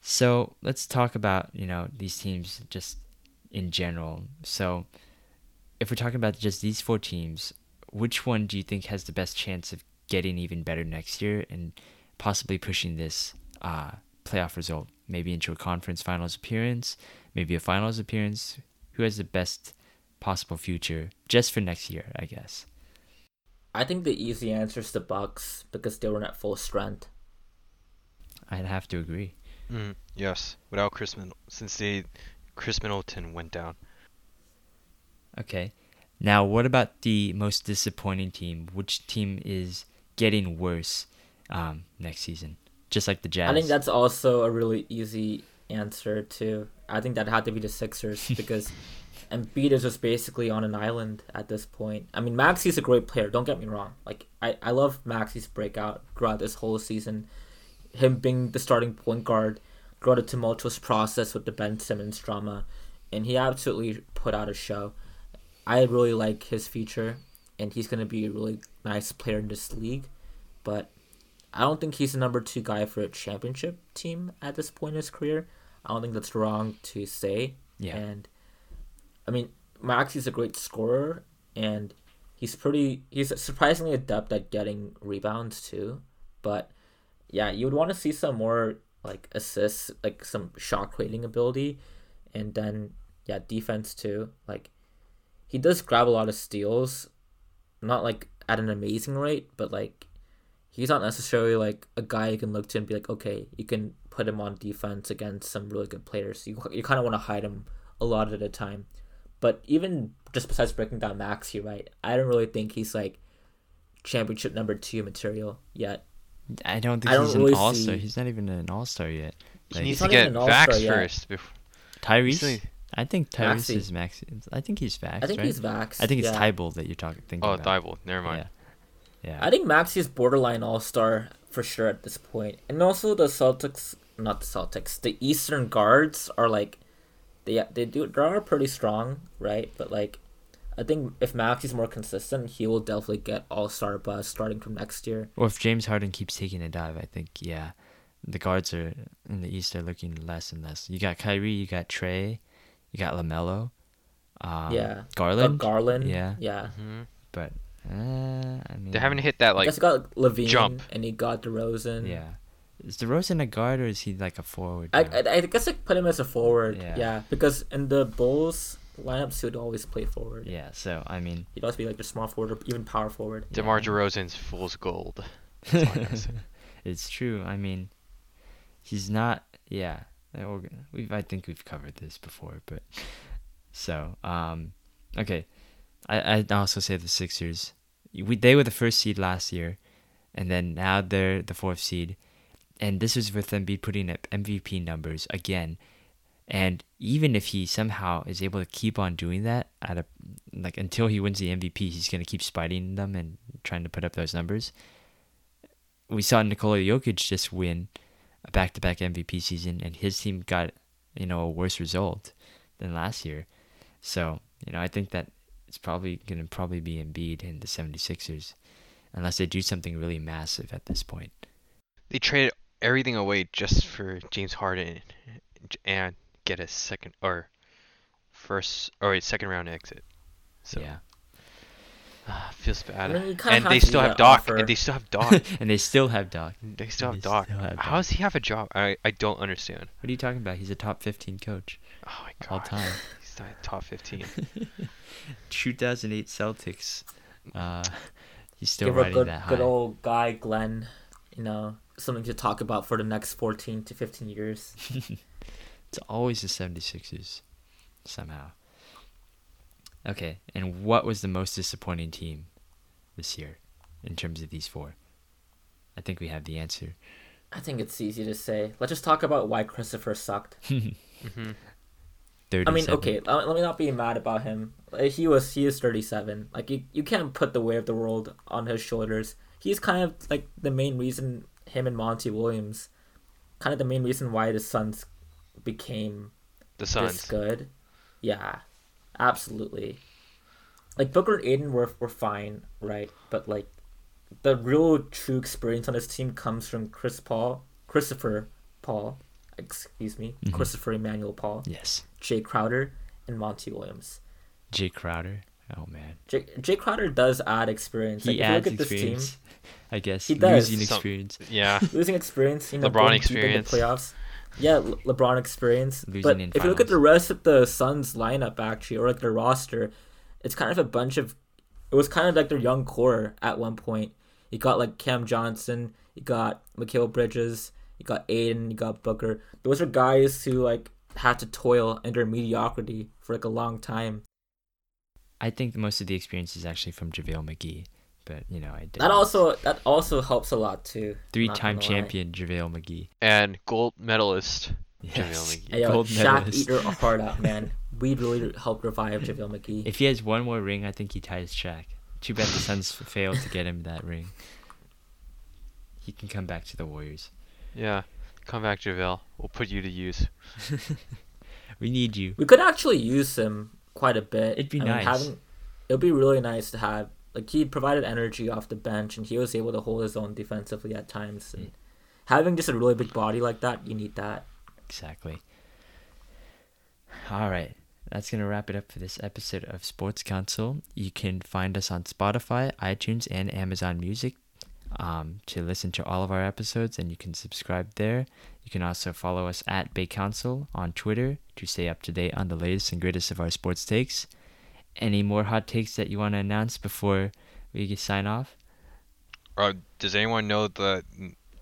Speaker 1: So let's talk about you know these teams just in general. So, if we're talking about just these four teams, which one do you think has the best chance of getting even better next year and possibly pushing this uh, playoff result maybe into a conference finals appearance, maybe a finals appearance? Who has the best possible future just for next year, I guess?
Speaker 3: I think the easy answer is the Bucks because they were at full strength.
Speaker 1: I'd have to agree.
Speaker 2: Mm, yes, without Khris Middleton, since they Khris Middleton went down.
Speaker 1: Okay. Now, what about the most disappointing team? Which team is getting worse um, next season? Just like the Jazz.
Speaker 3: I think that's also a really easy answer too. I think that had to be the Sixers [LAUGHS] because Embiid is just basically on an island at this point. I mean, Maxey's a great player. Don't get me wrong. Like I, I love Maxey's breakout throughout this whole season. Him being the starting point guard throughout a tumultuous process with the Ben Simmons drama, and he absolutely put out a show. I really like his future, and he's gonna be a really nice player in this league. But I don't think he's the number two guy for a championship team at this point in his career. I don't think that's wrong to say.
Speaker 1: Yeah.
Speaker 3: And I mean, Maxey's a great scorer, and he's pretty. He's surprisingly adept at getting rebounds too. But yeah, you would want to see some more like assists, like some shot creating ability, and then yeah, defense too. Like he does grab a lot of steals, not like at an amazing rate, but like he's not necessarily like a guy you can look to and be like, okay, you can put him on defense against some really good players. You you kind of want to hide him a lot at a time. But even just besides breaking down Maxey, right? I don't really think he's like championship number two material yet.
Speaker 1: I don't think
Speaker 3: I don't
Speaker 1: he's
Speaker 3: really
Speaker 1: an all star.
Speaker 3: see-
Speaker 1: He's not even an all star yet.
Speaker 2: He needs
Speaker 3: He's
Speaker 2: to
Speaker 3: not
Speaker 2: get
Speaker 3: an
Speaker 2: vax
Speaker 3: yet.
Speaker 2: first. Before,
Speaker 1: Tyrese.
Speaker 2: recently-
Speaker 1: I think Tyrese
Speaker 3: Maxey.
Speaker 1: is max. I think he's vaxxed,
Speaker 3: I think
Speaker 1: right?
Speaker 3: he's Vax.
Speaker 1: I think it's
Speaker 3: yeah.
Speaker 1: Thybulle that you're talking thinking
Speaker 2: oh,
Speaker 1: about.
Speaker 2: Thybulle. Never mind.
Speaker 1: Yeah. Yeah.
Speaker 3: I think Maxey is borderline all star for sure at this point. And also the Celtics, not the Celtics, the Eastern guards are like, they they do they are pretty strong, right? But like, I think if Maxey's more consistent, he will definitely get all star buzz starting from next year.
Speaker 1: Well, if James Harden keeps taking a dive, I think yeah, the guards are in the East are looking less and less. You got Kyrie, you got Trey, you got LaMelo, um,
Speaker 3: yeah,
Speaker 1: Garland,
Speaker 3: Got Garland.
Speaker 1: yeah.
Speaker 3: yeah.
Speaker 2: hmm
Speaker 1: but Uh, I mean,
Speaker 2: They haven't hit that
Speaker 3: I
Speaker 2: like
Speaker 3: guess he got LaVine
Speaker 2: jump.
Speaker 3: and he got DeRozan.
Speaker 1: Yeah. Is DeRozan a guard or is he like a forward?
Speaker 3: I. I, I guess I put him as a forward.
Speaker 1: Yeah.
Speaker 3: Yeah. because in the Bulls lineups, he would always play forward.
Speaker 1: yeah. So I mean,
Speaker 3: He'd always be like the small forward or even power forward.
Speaker 2: DeMar
Speaker 1: yeah.
Speaker 2: DeRozan's fool's gold. [LAUGHS] That's all I gotta say.
Speaker 1: it's true. I mean, he's not. Yeah, we're we've. I think we've covered this before, but so um, okay. I I also say the Sixers. We they were the first seed last year, and then now they're the fourth seed, and this was with them be putting up MVP numbers again. And even if he somehow is able to keep on doing that at a like until he wins the MVP, he's gonna keep spiting them and trying to put up those numbers we saw Nikola Jokic just win a back-to-back MVP season, and his team got you know a worse result than last year. So you know I think that it's probably gonna probably be Embiid and the 76ers, unless they do something really massive at this point.
Speaker 2: They traded everything away just for James Harden and get a second or first or wait, second round exit. So
Speaker 1: yeah,
Speaker 2: ah, feels bad.
Speaker 3: I mean,
Speaker 2: and they still have Doc.
Speaker 3: offer.
Speaker 2: And they still have [LAUGHS] Doc.
Speaker 1: and they still have Doc.
Speaker 2: they still
Speaker 1: They
Speaker 2: have Doc.
Speaker 1: still have
Speaker 2: How does he have a job? I I don't understand.
Speaker 1: What are you talking about? He's a top 15 coach
Speaker 2: Oh my god.
Speaker 1: all time. [LAUGHS]
Speaker 2: He's [LAUGHS] top 15. [LAUGHS]
Speaker 1: 2008 Celtics. Uh, he's still
Speaker 3: Give a
Speaker 1: riding
Speaker 3: good,
Speaker 1: that high.
Speaker 3: good old guy, Glenn, you know, something to talk about for the next 14 to 15 years. [LAUGHS]
Speaker 1: It's always the 76ers, somehow. Okay, and what was the most disappointing team this year in terms of these four? I think we have the answer.
Speaker 3: I think it's easy to say. Let's just talk about why Christopher sucked.
Speaker 2: hmm
Speaker 1: 37.
Speaker 3: I mean, okay, let let me not be mad about him. Uh, he was he is 37. Like you, you can't put the weight of the world on his shoulders. He's kind of like the main reason him and Monty Williams, kind of the main reason why the Suns became
Speaker 2: The
Speaker 3: this
Speaker 2: Suns.
Speaker 3: good. Yeah, absolutely. Like Booker and Ayton were were fine, right? But like the real true experience on this team comes from Chris Paul, Christopher Paul, excuse me,
Speaker 1: Mhm.
Speaker 3: Christopher Emmanuel Paul,
Speaker 1: Yes.
Speaker 3: Jay Crowder, and Monty Williams.
Speaker 1: Jay Crowder. Oh, man.
Speaker 3: Jay, Jay Crowder does add experience. Like,
Speaker 1: He
Speaker 3: if you
Speaker 1: adds
Speaker 3: look at this
Speaker 1: experience, I guess.
Speaker 3: He does.
Speaker 1: Losing
Speaker 2: Some-
Speaker 1: experience.
Speaker 2: Yeah. [LAUGHS]
Speaker 3: losing experience, you know,
Speaker 2: LeBron
Speaker 3: going deep
Speaker 2: experience.
Speaker 3: playoffs. Yeah, Le- LeBron experience.
Speaker 1: Losing
Speaker 3: but
Speaker 1: in
Speaker 3: if you look at the rest of the Suns lineup, actually, or like their roster, it's kind of a bunch of. It was kind of like their young core at one point. You got like Cam Johnson, you got Mikal Bridges, you got Ayton, you got Booker. Those are guys who like had to toil under mediocrity for like a long time.
Speaker 1: I think most of the experience is actually from JaVale McGee. But, you know, I did.
Speaker 3: That also that also helps a lot too.
Speaker 1: Three-time
Speaker 3: gonna lie.
Speaker 1: champion JaVale McGee.
Speaker 2: And gold medalist.
Speaker 1: Yes.
Speaker 2: McGee.
Speaker 3: Hey, yo,
Speaker 1: Gold
Speaker 3: Shaq,
Speaker 1: medalist.
Speaker 3: eat your heart out, man. [LAUGHS] We really helped revive JaVale McGee.
Speaker 1: If he has one more ring, I think he ties Shaq. Too bad the Suns [LAUGHS] failed to get him that ring. He can come back to the Warriors.
Speaker 2: Yeah. Come back, JaVale. We'll put you to use. [LAUGHS]
Speaker 1: We need you.
Speaker 3: We could actually use him quite a bit.
Speaker 1: It'd be
Speaker 3: I mean,
Speaker 1: nice.
Speaker 3: having, it'd be really nice to have. Like he provided energy off the bench, and he was able to hold his own defensively at times. And having just a really big body like that, you need that.
Speaker 1: Exactly. All right. That's going to wrap it up for this episode of Sports Council. You can find us on Spotify, iTunes, and Amazon Music um, to listen to all of our episodes, and you can subscribe there. You can also follow us at Bay Council on Twitter to stay up to date on the latest and greatest of our sports takes. Any more hot takes that you want to announce before we sign off?
Speaker 2: Uh, does anyone know the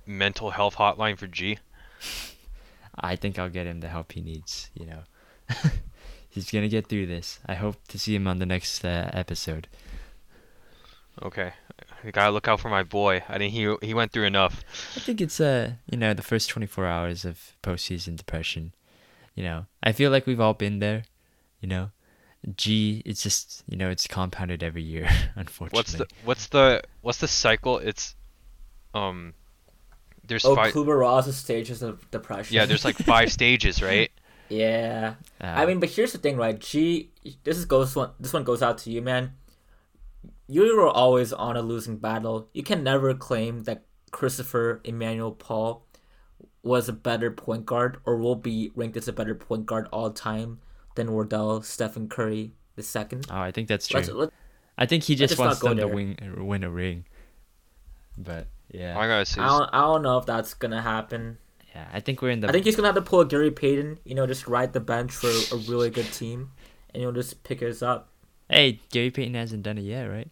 Speaker 2: mental health hotline for G? [LAUGHS]
Speaker 1: I think I'll get him the help he needs, you know. [LAUGHS] He's going to get through this. I hope to see him on the next uh, episode.
Speaker 2: Okay. I gotta look out for my boy. I think he he went through enough.
Speaker 1: I think it's uh, you know, the first 24 hours of postseason depression. You know, I feel like we've all been there, you know. G, it's just, you know, it's compounded every year, [LAUGHS] unfortunately.
Speaker 2: What's the what's the what's the cycle? It's um there's
Speaker 3: Oh,
Speaker 2: five
Speaker 3: Kluber Ross's stages of depression.
Speaker 2: yeah, there's like five [LAUGHS] stages, right?
Speaker 3: yeah.
Speaker 1: Uh,
Speaker 3: I mean, but here's the thing, right? G, this is goes one. This one goes out to you, man. You were always on a losing battle. You can never claim that Christopher Emmanuel Paul was a better point guard or will be ranked as a better point guard all time than Wardell Stephen Curry the second.
Speaker 1: oh, I think that's true.
Speaker 3: Let's, let,
Speaker 1: I think he just
Speaker 3: just
Speaker 1: wants
Speaker 3: not go
Speaker 1: them to win win a ring. But yeah,
Speaker 2: I gotta say,
Speaker 3: I don't, I don't know if that's gonna happen.
Speaker 1: yeah. I think we're in the.
Speaker 3: I think he's gonna have to pull a Gary Payton. You know, just ride the bench for a really good team, and he'll just pick us up.
Speaker 1: Hey, Gary Payton hasn't done it yet, right?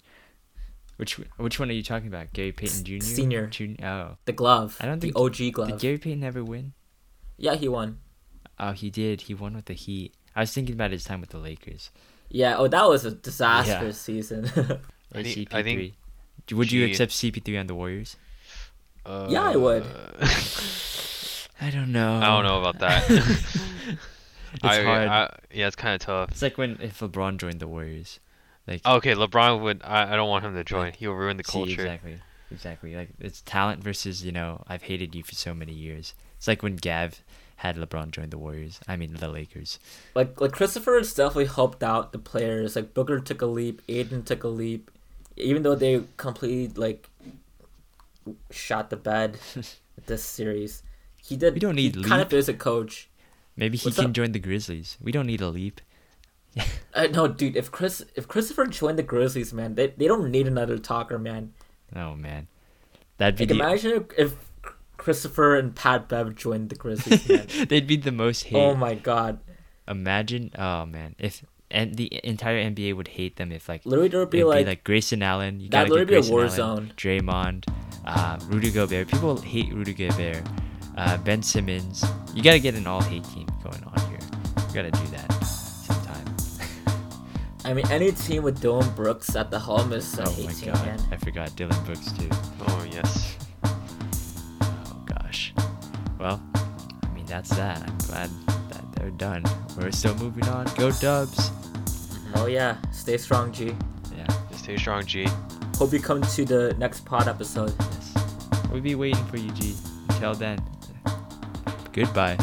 Speaker 1: Which which one are you talking about? Gary Payton Jr.
Speaker 3: Senior.
Speaker 1: Junior. Oh,
Speaker 3: The glove.
Speaker 1: I don't
Speaker 3: the
Speaker 1: think-
Speaker 3: OG glove. did.
Speaker 1: Gary Payton ever win?
Speaker 3: yeah, he won.
Speaker 1: Oh, he did. He won with the Heat. I was thinking about his time with the Lakers.
Speaker 3: Yeah. Oh, that was a disastrous season.
Speaker 1: Or [LAUGHS]
Speaker 2: I think-
Speaker 1: CP3.
Speaker 2: I think
Speaker 1: Would you accept CP3 on the Warriors?
Speaker 2: uh,
Speaker 3: Yeah, I would. [LAUGHS]
Speaker 1: I don't know.
Speaker 2: I don't know about that. [LAUGHS]
Speaker 1: it's
Speaker 2: I,
Speaker 1: hard.
Speaker 2: I, yeah, it's kind of tough.
Speaker 1: It's like when if LeBron joined the Warriors. Like oh,
Speaker 2: Okay, LeBron would. I, I don't want him to join. He'll ruin the
Speaker 1: see,
Speaker 2: culture.
Speaker 1: exactly, exactly. Like it's talent versus you know I've hated you for so many years. It's like when Gav had LeBron join the Warriors. I mean the Lakers.
Speaker 3: like like Christopher has definitely helped out the players. Like Booker took a leap, Ayton took a leap, even though they completely like shot the bed [LAUGHS] this series. He did.
Speaker 1: We don't need
Speaker 3: he kind of is a coach.
Speaker 1: Maybe he
Speaker 3: What's
Speaker 1: can
Speaker 3: up?
Speaker 1: join the Grizzlies. We don't need a leap. [LAUGHS]
Speaker 3: Uh, no, dude. If Chris if Christopher joined the Grizzlies, man, they they don't need another talker, man.
Speaker 1: Oh man, that'd be
Speaker 3: Like
Speaker 1: the.
Speaker 3: imagine if, Christopher and Pat Bev joined the Grizzlies, man. [LAUGHS]
Speaker 1: They'd be the most hate.
Speaker 3: oh my god.
Speaker 1: Imagine, oh man, if and the entire NBA would hate them if like
Speaker 3: Literally, there would be
Speaker 1: be
Speaker 3: like,
Speaker 1: like, Grayson Allen. You
Speaker 3: that'd
Speaker 1: gotta get
Speaker 3: literally be a war
Speaker 1: Allen,
Speaker 3: zone.
Speaker 1: Draymond, uh, Rudy Gobert. People hate Rudy Gobert. Uh, ben Simmons. You gotta get an all hate team going on here. You gotta do that.
Speaker 3: I mean, any team with Dillon Brooks at the helm is a
Speaker 1: oh
Speaker 3: hate
Speaker 1: my
Speaker 3: team,
Speaker 1: god,
Speaker 3: man.
Speaker 1: I forgot Dillon Brooks too.
Speaker 2: Oh yes.
Speaker 1: Oh gosh. Well, I mean that's that. I'm glad that they're done. We're still moving on. Go Dubs.
Speaker 3: Oh yeah, stay strong, G.
Speaker 1: Yeah.
Speaker 2: Just stay strong, G.
Speaker 3: Hope you come to the next pod episode.
Speaker 1: Yes. We'll be waiting for you, G. Until then, goodbye.